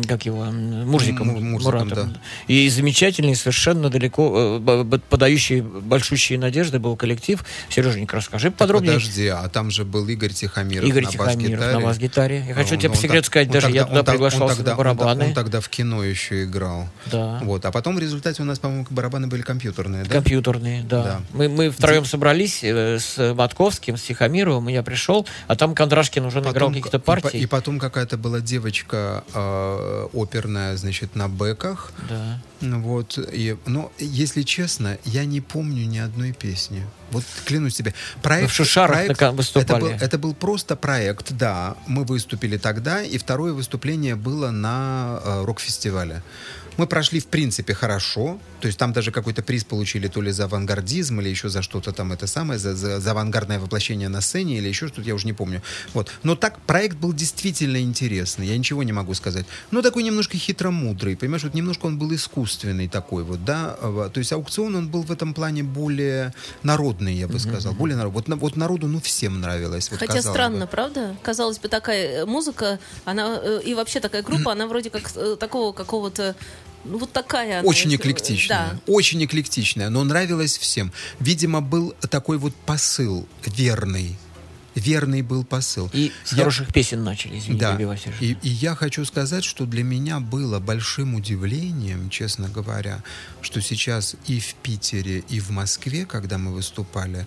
C: как его, Мурзиком,
D: Му- Мурзиком,
C: Муратом.
D: да.
C: И замечательный, совершенно далеко, э, подающий большущие надежды был коллектив. Сереженька, расскажи
D: Так
C: подробнее.
D: Подожди, а там же был Игорь Тихомиров
C: Игорь
D: на
C: Тихомиров на бас-гитаре. Я хочу
D: Он-
C: тебе по секрету сказать, даже я
D: тогда-
C: туда
D: так- он
C: приглашался
D: тогда-
C: на барабаны.
D: Он, он тогда в кино еще играл.
C: Да.
D: Вот. А потом в результате у нас, по-моему, барабаны были компьютерные, да?
C: Компьютерные, да.
D: Да.
C: Мы, мы втроем собрались э, с Матковским, с Тихомировым, и я пришел, а там Кондрашкин уже
D: Потом-
C: каких-то
D: и по-
C: партий.
D: И, потом какая-то была девочка э, оперная, значит, на бэках.
C: Да.
D: Вот, и, но, если честно, я не помню ни одной песни. Вот клянусь тебе. Проект,
C: Вы в Шушарах
D: проект-
C: выступали.
D: Это был, это был просто проект, да. Мы выступили тогда, и второе выступление было на э, рок-фестивале. Мы прошли, в принципе, хорошо. То есть там даже какой-то какой-то приз получили то ли за авангардизм, или еще за что-то там это самое, за, за- за авангардное воплощение на сцене, или еще что-то, я уже не помню. Вот. Но так проект был действительно интересный, я ничего не могу сказать. Но такой немножко хитромудрый, понимаешь, вот немножко он был искусственный такой вот, да. То есть аукцион, он был в этом плане более народный, я бы сказал. Более народ. Вот, вот народу, ну, всем нравилось. вот
B: Хотя странно,
D: бы.
B: правда? Казалось бы, такая э, музыка, она э, и вообще такая группа, она вроде как э, такого какого-то, ну вот такая. она,
D: Очень
B: если-
D: эклектичная.
B: Да.
D: Очень эклектичная, но нравилась всем. Видимо, был такой вот посыл верный. Верный был посыл.
C: И с
D: Я-
C: хороших песен начали, извини,
D: да. И, и я хочу сказать, что для меня было большим удивлением, честно говоря, что сейчас и в Питере, и в Москве, когда мы выступали,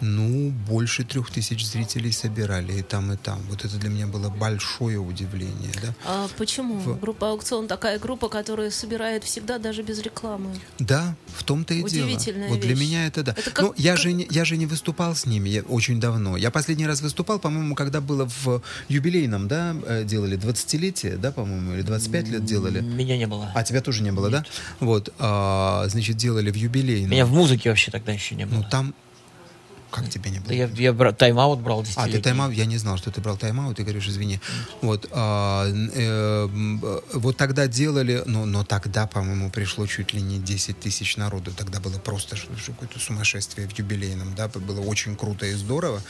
D: ну, больше трех тысяч зрителей собирали и там, и там. Вот это для меня было большое удивление, да.
B: А почему?
D: В-
B: Группа Аукцион такая группа, которая собирает всегда даже без рекламы.
D: Да, в том-то и дело.
B: Удивительная
D: Вот для
B: вещь.
D: меня это да.
B: Это как-
D: ну, я
B: как-
D: же не, я же не выступал с ними я, очень давно. Я последний раз выступал, по-моему, когда было в юбилейном, да, э, делали 20-летие, да, по-моему, или 25 лет делали.
C: Меня не было.
D: А тебя тоже не было, да? Вот, а, значит, делали в юбилейном.
C: Меня в музыке вообще тогда еще не было.
D: Ну, там... Как тебя не было?
C: Да я, я бра- тайм-аут брал
D: А, ты тайм-аут? Я не знал, что ты брал тайм-аут, ты говоришь, извини. Вот, а, э, э, вот тогда делали, но, но тогда, по-моему, пришло чуть ли не 10 тысяч народу. Тогда было просто какое-то сумасшествие в юбилейном, да, было очень круто и здорово.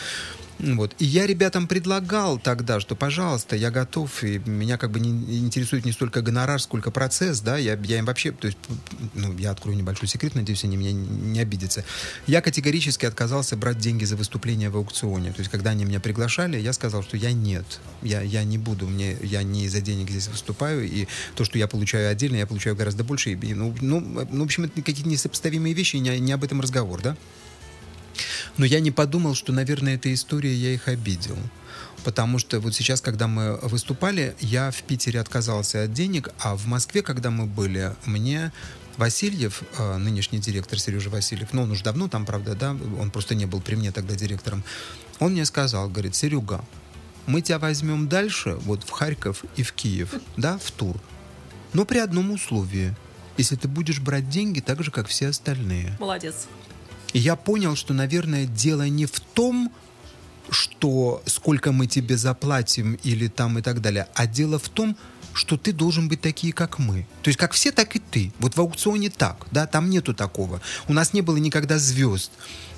D: Вот. И я ребятам предлагал тогда, что, пожалуйста, я готов, и меня как бы не интересует не столько гонорар, сколько процесс, да, я, я им вообще, то есть, ну, я открою небольшой секрет, надеюсь, они меня не обидятся. Я категорически отказался брать деньги за выступление в аукционе. То есть, когда они меня приглашали, я сказал, что я нет, я, я не буду, мне, я не из-за денег здесь выступаю, и то, что я получаю отдельно, я получаю гораздо больше. И, ну, ну, ну, в общем, это какие-то несопоставимые вещи, не, не об этом разговор, да? Но я не подумал, что, наверное, эта история, я их обидел. Потому что вот сейчас, когда мы выступали, я в Питере отказался от денег, а в Москве, когда мы были, мне Васильев, э, нынешний директор Сережа Васильев, ну, он уже давно там, правда, да, он просто не был при мне тогда директором, он мне сказал, говорит, Серега, мы тебя возьмем дальше, вот в Харьков и в Киев, да, в тур, но при одном условии, если ты будешь брать деньги так же, как все остальные.
B: Молодец.
D: Я понял, что, наверное, дело не в том, что сколько мы тебе заплатим или там и так далее, а дело в том, что ты должен быть такие, как мы. То есть как все, так и ты. Вот в аукционе так, да, там нету такого. У нас не было никогда звезд.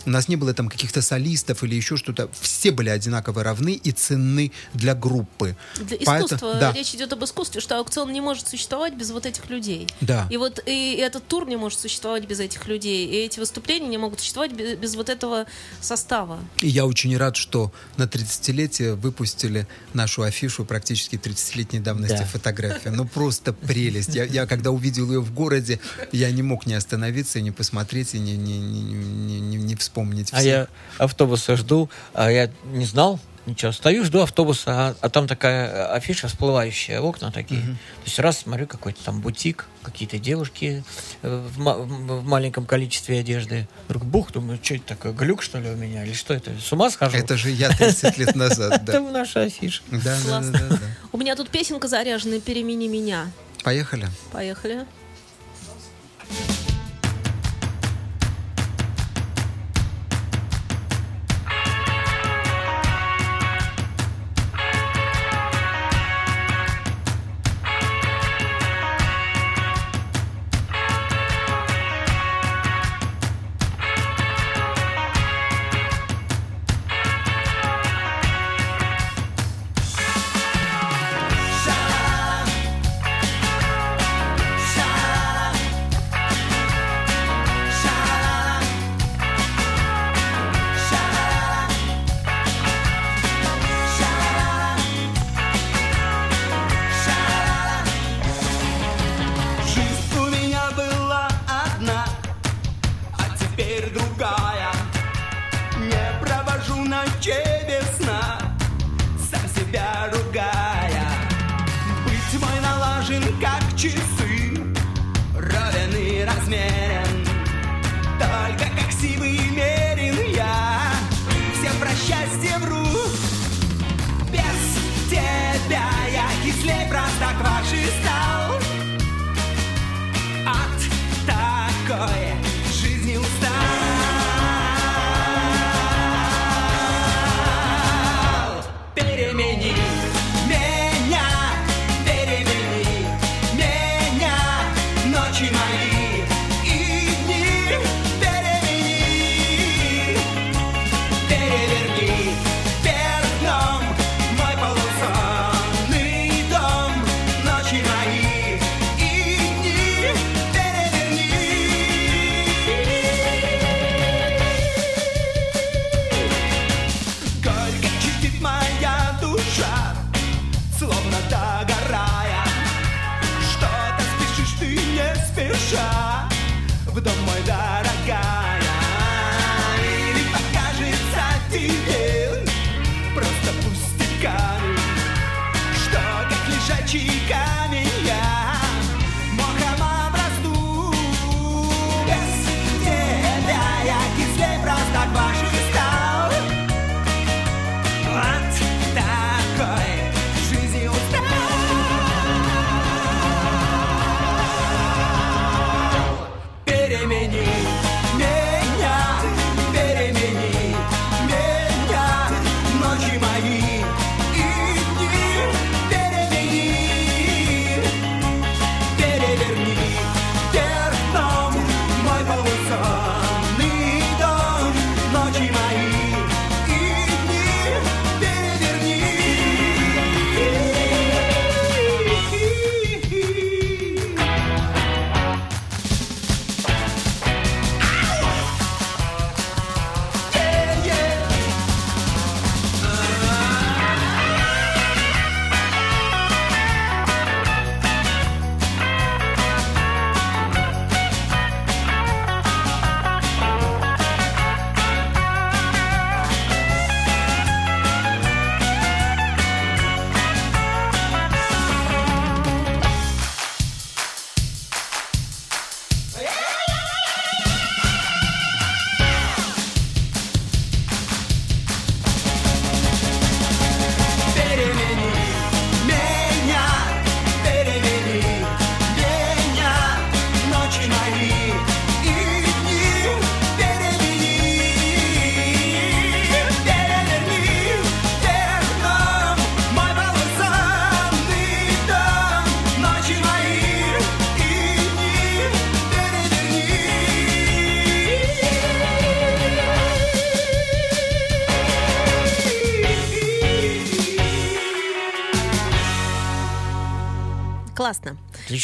D: У нас не было там каких-то солистов или еще что-то. Все были одинаково равны и ценны для группы.
B: Для
D: Поэтому-
B: искусства.
D: да.
B: Речь идет об искусстве, что аукцион не может существовать без вот этих людей.
D: Да.
B: И вот и этот тур не может существовать без этих людей. И эти выступления не могут существовать без, без вот этого состава.
D: И я очень рад, что на 30-летие выпустили нашу афишу практически 30-летней давности
C: Да.
D: фотография. Ну, просто прелесть. Я, я когда увидел ее в городе, я не мог не остановиться, не посмотреть, и не, не, не, не, не- не вспомнить
C: А
D: все.
C: я автобуса жду, а я не знал ничего. Стою, жду автобуса, а, а там такая э, афиша, всплывающие окна такие. То есть раз смотрю, какой-то там бутик, какие-то девушки э, в, ма- в маленьком количестве одежды. Вдруг бух, думаю, что это такое, глюк что ли у меня? Или что это, с ума схожу?
D: Это же я 30 лет назад,
C: Это
D: да.
C: наша афиша.
D: Да, да, да.
B: У меня тут песенка заряженная «Перемени меня».
D: Поехали.
B: Поехали.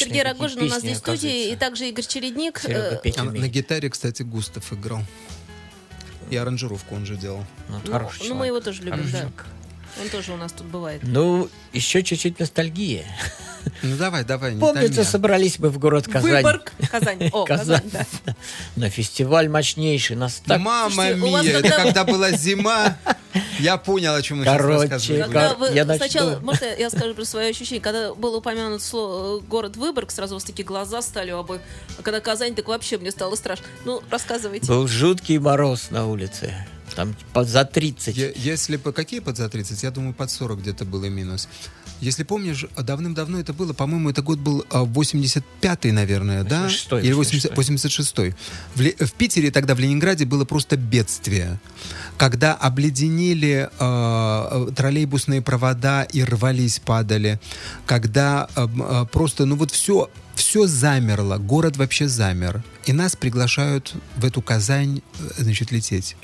C: Отличные
B: Сергей Рогожин у нас здесь в студии, и также Игорь Чередник.
D: А на гитаре, кстати, Густав играл. И аранжировку он же делал.
C: Ну,
B: ну,
C: хороший
B: ну, мы
C: человек.
B: его тоже любим,
C: Хороший
B: да. Он тоже у нас тут бывает.
C: Ну, еще чуть-чуть ностальгии.
D: Ну давай, давай, не
C: Помнится, собрались мы в город Казань.
B: Выборг, Казань. О, Казань, да.
C: На фестиваль мощнейший. Нас так
D: Мама мия, это
B: когда-
D: когда была зима. Я понял, о чем мы сейчас
C: Короче,
D: рассказываем.
B: Когда
C: Как?
B: вы
C: Я начну.
B: сначала, может, я, я скажу про свое ощущение, когда был упомянут слово, город Выборг, сразу у вас такие глаза стали у обоих, а когда Казань, так вообще мне стало страшно. Ну, рассказывайте.
C: был жуткий мороз на улице. Там под за 30.
D: Е- Если по какие под за 30, я думаю, под 40 где-то было минус. Если помнишь, давным-давно это было, по-моему, это год был а, 85-й, наверное, да?
C: 86-й,
D: Или 80 86-й. В, Ле- в Питере тогда, в Ленинграде, было просто бедствие. Когда обледенели э, троллейбусные провода и рвались, падали. Когда э, э, просто, ну вот все, все замерло, город вообще замер. И нас приглашают в эту Казань, э, значит, лететь.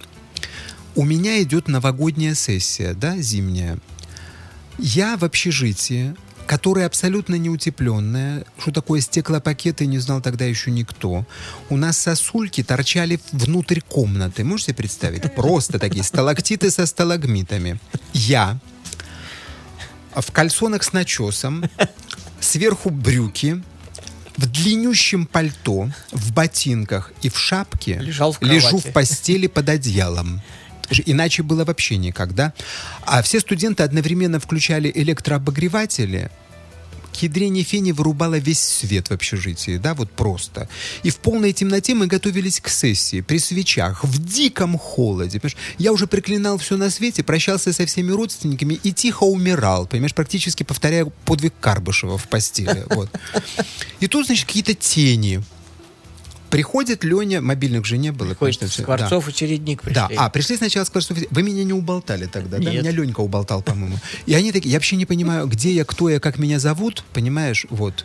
D: У меня идет новогодняя сессия, да, зимняя. Я в общежитии, которое абсолютно неутепленное. Что такое стеклопакеты, не знал тогда еще никто. У нас сосульки торчали внутрь комнаты. Можете представить? Просто такие сталактиты со сталагмитами. Я в кальсонах с начесом, сверху брюки, в длиннющем пальто, в ботинках и в шапке
C: Лежал в
D: лежу в постели под одеялом. Иначе было вообще никогда. А все студенты одновременно включали электрообогреватели. К ядрене фени вырубала весь свет в общежитии, да, вот просто. И в полной темноте мы готовились к сессии, при свечах, в диком холоде, понимаешь? Я уже приклинал все на свете, прощался со всеми родственниками и тихо умирал, понимаешь, практически повторяя подвиг Карбышева в постели, вот. И тут, значит, какие-то тени. Приходит Леня, мобильных же не было.
C: Ходит
D: конечно,
C: Скворцов
D: да,
C: пришли.
D: а, пришли сначала Скворцов. Вы меня не уболтали тогда, да?
C: Нет.
D: Меня Ленька уболтал, по-моему. И они такие, я вообще не понимаю, где я, кто я, как меня зовут, понимаешь, вот.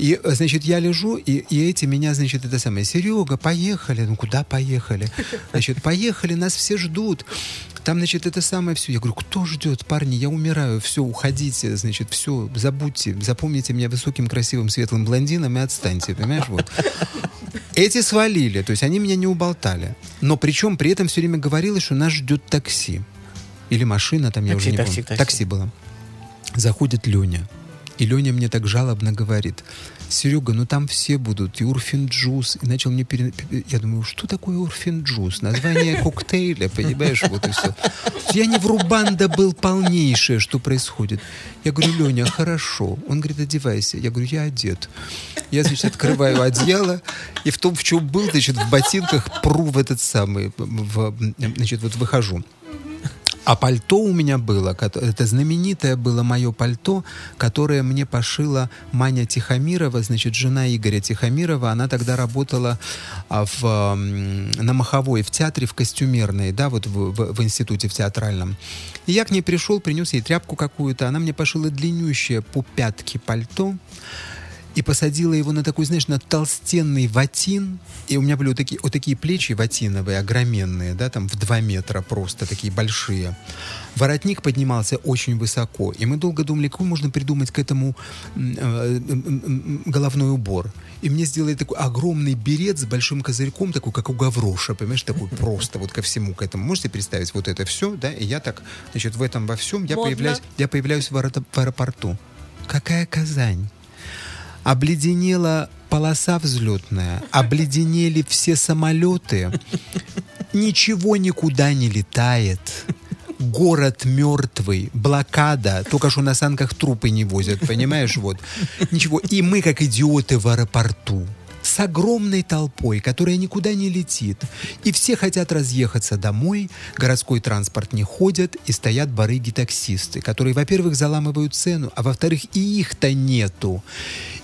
D: И, значит, я лежу, и, и эти меня, значит, это самое, Серега, поехали. Ну, куда поехали? Значит, поехали, нас все ждут. Там, значит, это самое все. Я говорю, кто ждет, парни, я умираю, все, уходите, значит, все, забудьте, запомните меня высоким, красивым, светлым блондином и отстаньте, понимаешь, вот. Эти свалили, то есть они меня не уболтали. Но причем при этом все время говорилось, что нас ждет такси. Или машина, там я
C: Такси,
D: уже не
C: такси,
D: помню.
C: такси.
D: такси было. Заходит Леня. И Леня мне так жалобно говорит, Серега, ну там все будут, и Урфин Джюс. И начал мне пере... Я думаю, что такое Урфин Джюс? Название коктейля, понимаешь, вот и все. Я неврубанда был полнейшее, что происходит. Я говорю, Леня, хорошо. Он говорит, одевайся. Я говорю, я одет. Я, значит, открываю одеяло, и в том, в чем был, значит, в ботинках пру в этот самый, в, значит, вот выхожу. А пальто у меня было, это знаменитое было мое пальто, которое мне пошила Маня Тихомирова, значит, жена Игоря Тихомирова. Она тогда работала а, в, на Маховой, в театре, в костюмерной, да, вот в, в- в институте в театральном. И я к ней пришел, принес ей тряпку какую-то, она мне пошила длиннющее по пятке пальто, и посадила его на такой, знаешь, на толстенный ватин. И у меня были вот такие, вот такие плечи ватиновые, огроменные, да, там в два метра просто, такие большие. Воротник поднимался очень высоко. И мы долго думали, какой можно придумать к этому э, головной убор. И мне сделали такой огромный берет с большим козырьком, такой, как у Гавроша, понимаешь, такой просто вот ко всему к этому. Можете представить вот это все, да? И я так, значит, в этом во всем я
B: Модно.
D: появляюсь, я появляюсь в аэропорту. Какая Казань? Обледенела полоса взлетная, обледенели все самолеты, ничего никуда не летает. Город мертвый, блокада, только что на санках трупы не возят, понимаешь, вот. Ничего. И мы, как идиоты в аэропорту, с огромной толпой, которая никуда не летит. И все хотят разъехаться домой, городской транспорт не ходят, и стоят барыги-таксисты, которые, во-первых, заламывают цену, а во-вторых, и их-то нету.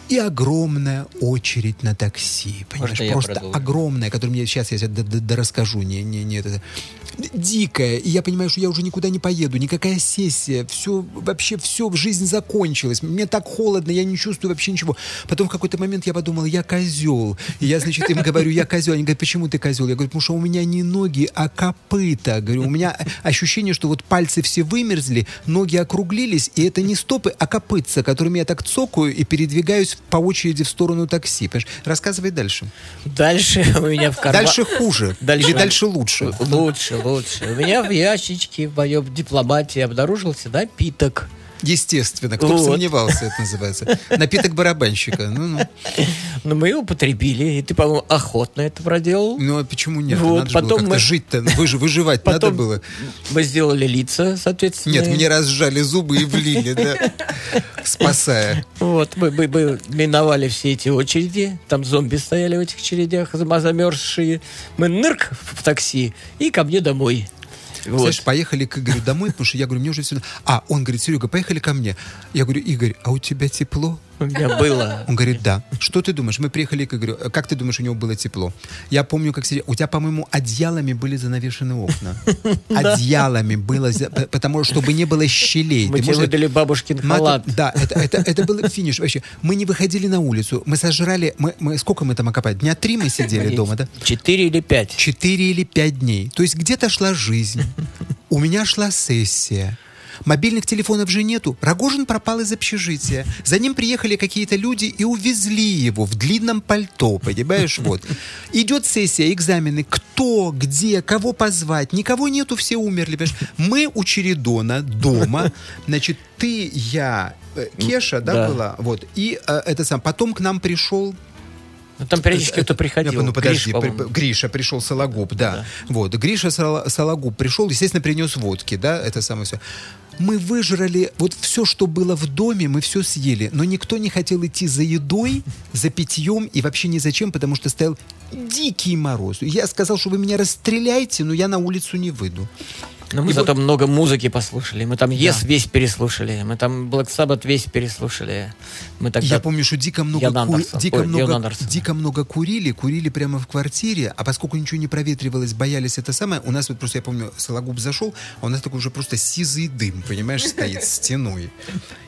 D: И огромная очередь на такси, понимаешь,
C: Можно я
D: просто огромная, которую мне сейчас я тебе расскажу, не, не, не это, дикая, и я понимаю, что я уже никуда не поеду, никакая сессия, все, вообще все, жизнь закончилась, мне так холодно, я не чувствую вообще ничего. Потом в какой-то момент я подумал, я козел, и я, значит, им говорю, я козел, они говорят, почему ты козел? Я говорю, потому что у меня не ноги, а копыта, говорю, у меня ощущение, что вот пальцы все вымерзли, ноги округлились, и это не стопы, а копытца, которыми я так цокаю и передвигаюсь по очереди в сторону такси. Понимаешь? Рассказывай дальше.
C: Дальше у меня в кармане...
D: Дальше хуже.
C: Дальше-
D: Или дальше лучше.
C: Лучше, лучше. У меня в ящичке в моем дипломате обнаружился напиток.
D: Естественно. Кто бы
C: Вот.
D: сомневался, это называется. Напиток барабанщика. Ну-ну.
C: Но мы его употребили, и ты, по-моему, охотно это проделал.
D: Ну, а почему нет?
C: Вот,
D: надо же было
C: потом
D: как-то
C: мы-
D: жить-то. Выж- выживать надо
C: Потом
D: было.
C: мы сделали лица, соответственно.
D: Нет, мне разжали зубы и влили, да. Спасая.
C: Вот, мы, мы- мы миновали все эти очереди, там зомби стояли в этих очередях, зам- замерзшие. Мы нырк в такси и ко мне домой. Вот.
D: Знаешь, поехали к Игорю домой, потому что я говорю, мне уже все... А, он говорит, Серега, поехали ко мне. Я говорю, Игорь, а у тебя тепло?
C: У меня было.
D: Он говорит, да. Что ты думаешь? Мы приехали к Игорю. Как ты думаешь, у него было тепло? Я помню, как сидел. У тебя, по-моему, одеялами были занавешены окна. Одеялами было, потому что, чтобы не было щелей.
C: Мы тебе выдали бабушкин халат.
D: Да, это, это, это был финиш. Вообще, мы не выходили на улицу. Мы сожрали... Мы, мы, сколько мы там окопали? Дня три мы сидели дома, да?
C: Четыре или пять.
D: Четыре или пять дней. То есть где-то шла жизнь. У меня шла сессия. Мобильных телефонов же нету. Рогожин пропал из общежития. За ним приехали какие-то люди и увезли его в длинном пальто, понимаешь, вот. Идет сессия, экзамены. Кто, где, кого позвать? Никого нету, все умерли, понимаешь. Мы у Чередона дома. Значит, ты, я, э, Кеша, да,
C: Да.
D: была? Вот. И э, это сам. Потом к нам пришел
C: Ну, там периодически кто-то приходил.
D: ну, подожди,
C: Гриш,
D: при-. Гриша пришел Сологуб, да. Вот, Гриша Сологуб пришел, естественно, принес водки, да, это самое все. Мы выжрали вот все, что было в доме, мы все съели, но никто не хотел идти за едой, за питьем и вообще ни зачем, потому что стоял дикий мороз. Я сказал, что вы меня расстреляете, но я на улицу не выйду.
C: Но мы
D: И
C: зато
D: вот-
C: много музыки послушали. Мы там Yes весь переслушали. Мы там Black Sabbath весь переслушали. Мы тогда...
D: Я помню, что дико много, ку-
C: Андерсон.
D: дико,
C: Ой,
D: много, дико много курили, курили прямо в квартире, а поскольку ничего не проветривалось, боялись это самое, у нас вот просто, я помню, Сологуб зашел, а у нас такой уже просто сизый дым, понимаешь, стоит стеной.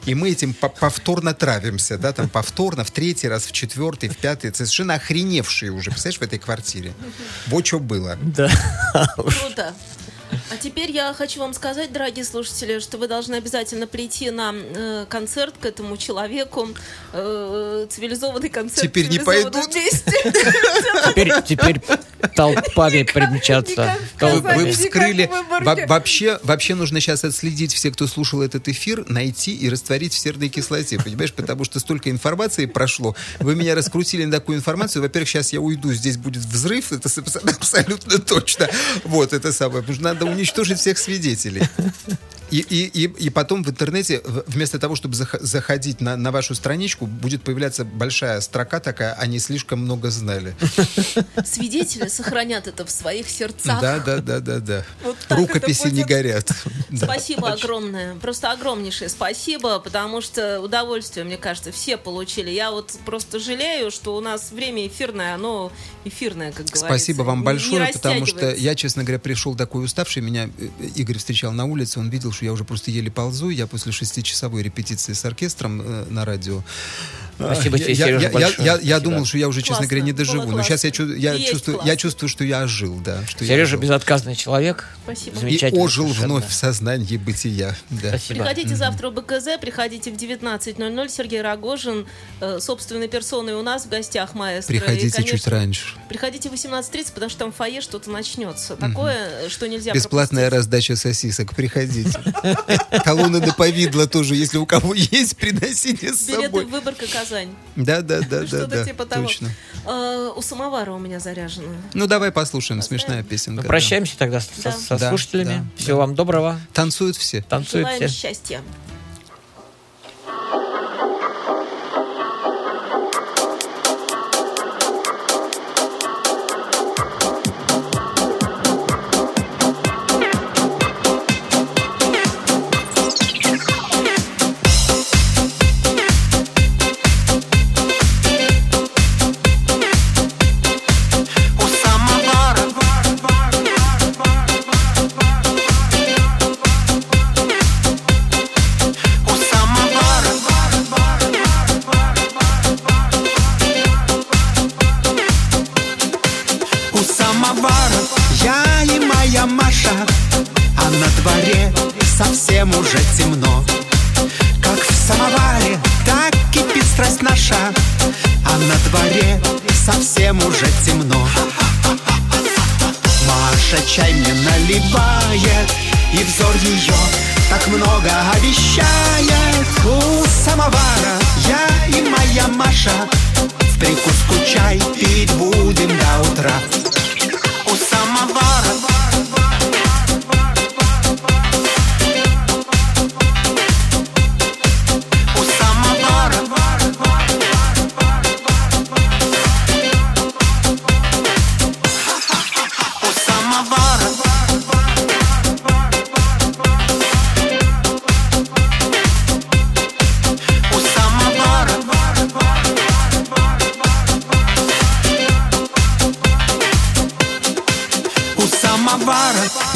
D: И мы этим по- повторно травимся, да, там повторно, в третий раз, в четвертый, в пятый, это совершенно охреневшие уже, представляешь, в этой квартире. Вот что было.
C: Да.
B: Круто. А теперь я хочу вам сказать, дорогие слушатели, что вы должны обязательно прийти на э, концерт к этому человеку. Э, цивилизованный концерт.
D: Теперь не пойдут?
C: Теперь, теперь толпами примчаться.
D: Вы, вскрыли. вообще, вообще нужно сейчас отследить все, кто слушал этот эфир, найти и растворить в серной кислоте, понимаешь? Потому что столько информации прошло. Вы меня раскрутили на такую информацию. Во-первых, сейчас я уйду, здесь будет взрыв, это абсолютно точно. Вот это самое. Потому что надо уничтожить всех свидетелей. И, и, и, и потом в интернете, вместо того, чтобы зах- заходить на, на вашу страничку, будет появляться большая строка такая, они слишком много знали.
B: Свидетели сохранят это в своих сердцах.
D: Да, да, да, да, да.
B: Вот
D: Рукописи не горят.
B: Спасибо огромное. Просто огромнейшее спасибо, потому что удовольствие, мне кажется, все получили. Я вот просто жалею, что у нас время эфирное, оно эфирное, как говорится.
D: Спасибо вам большое, потому что я, честно говоря, пришел такой уставший. Меня э, Игорь встречал на улице, он видел, что я уже просто еле ползу. Я после шестичасовой репетиции с оркестром э, на радио.
C: Спасибо
D: А,
C: тебе,
D: я,
C: Сережа,
D: я- я-
C: большое.
D: я- я
C: Спасибо.
D: думал, что я уже, честно
B: Классно,
D: говоря, не доживу. Но сейчас я, чу- я.
B: И есть
D: чувствую, я чувствую, что я ожил, да. Что я
C: Сережа
D: ожил.
C: безотказный человек.
B: Спасибо.
D: И
C: Замечательно.
D: ожил
C: совершенно.
D: вновь в сознании бытия. Да.
C: Спасибо.
B: Приходите завтра в БКЗ, приходите в 19.00. Сергей Рогожин, э, собственной персоной у нас в гостях, маэстро. И,
D: Приходите
B: конечно,
D: чуть раньше.
B: Приходите в 18.30, потому что там в фойе что-то начнется. Такое, что нельзя
D: Бесплатная
B: пропустить.
D: раздача сосисок. Приходите. Колонны на повидло тоже, если у кого есть, приносите с
B: Билеты
D: собой.
B: в Выборка Казань.
D: Да, да, да, да,
B: Что-то
D: да.
B: типа того.
D: Точно.
B: Э, у самовара у меня заряжено.
D: Ну, давай послушаем. Смешная песенка.
C: Прощаемся тогда со, слушателями. Всего вам доброго.
D: Танцуют все.
C: Танцуют
B: Желаем
C: все.
B: счастья.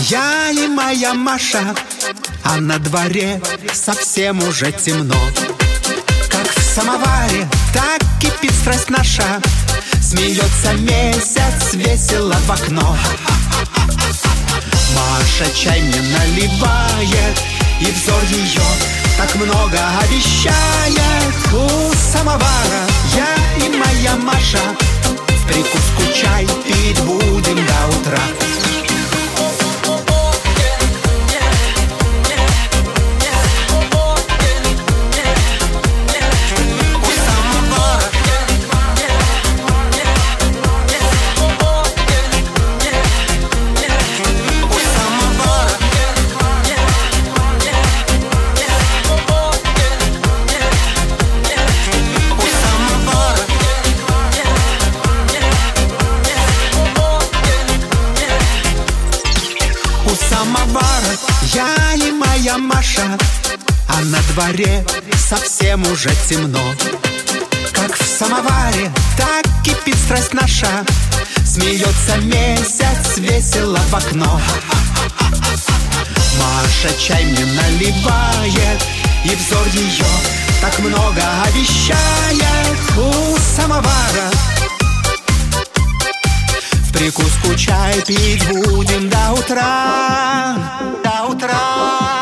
E: Я и моя Маша а на дворе совсем уже темно. Как в самоваре, так кипит страсть наша. Смеется месяц весело в окно. Маша чай мне наливает И взор ее так много обещает. У самовара я и моя Маша прикуску чай пить будем до утра
D: дворе совсем уже темно. Как в самоваре, так кипит страсть наша, Смеется месяц весело в окно. Маша чай мне наливает, И взор ее так много обещает у самовара. В прикуску чай пить будем до утра, до утра,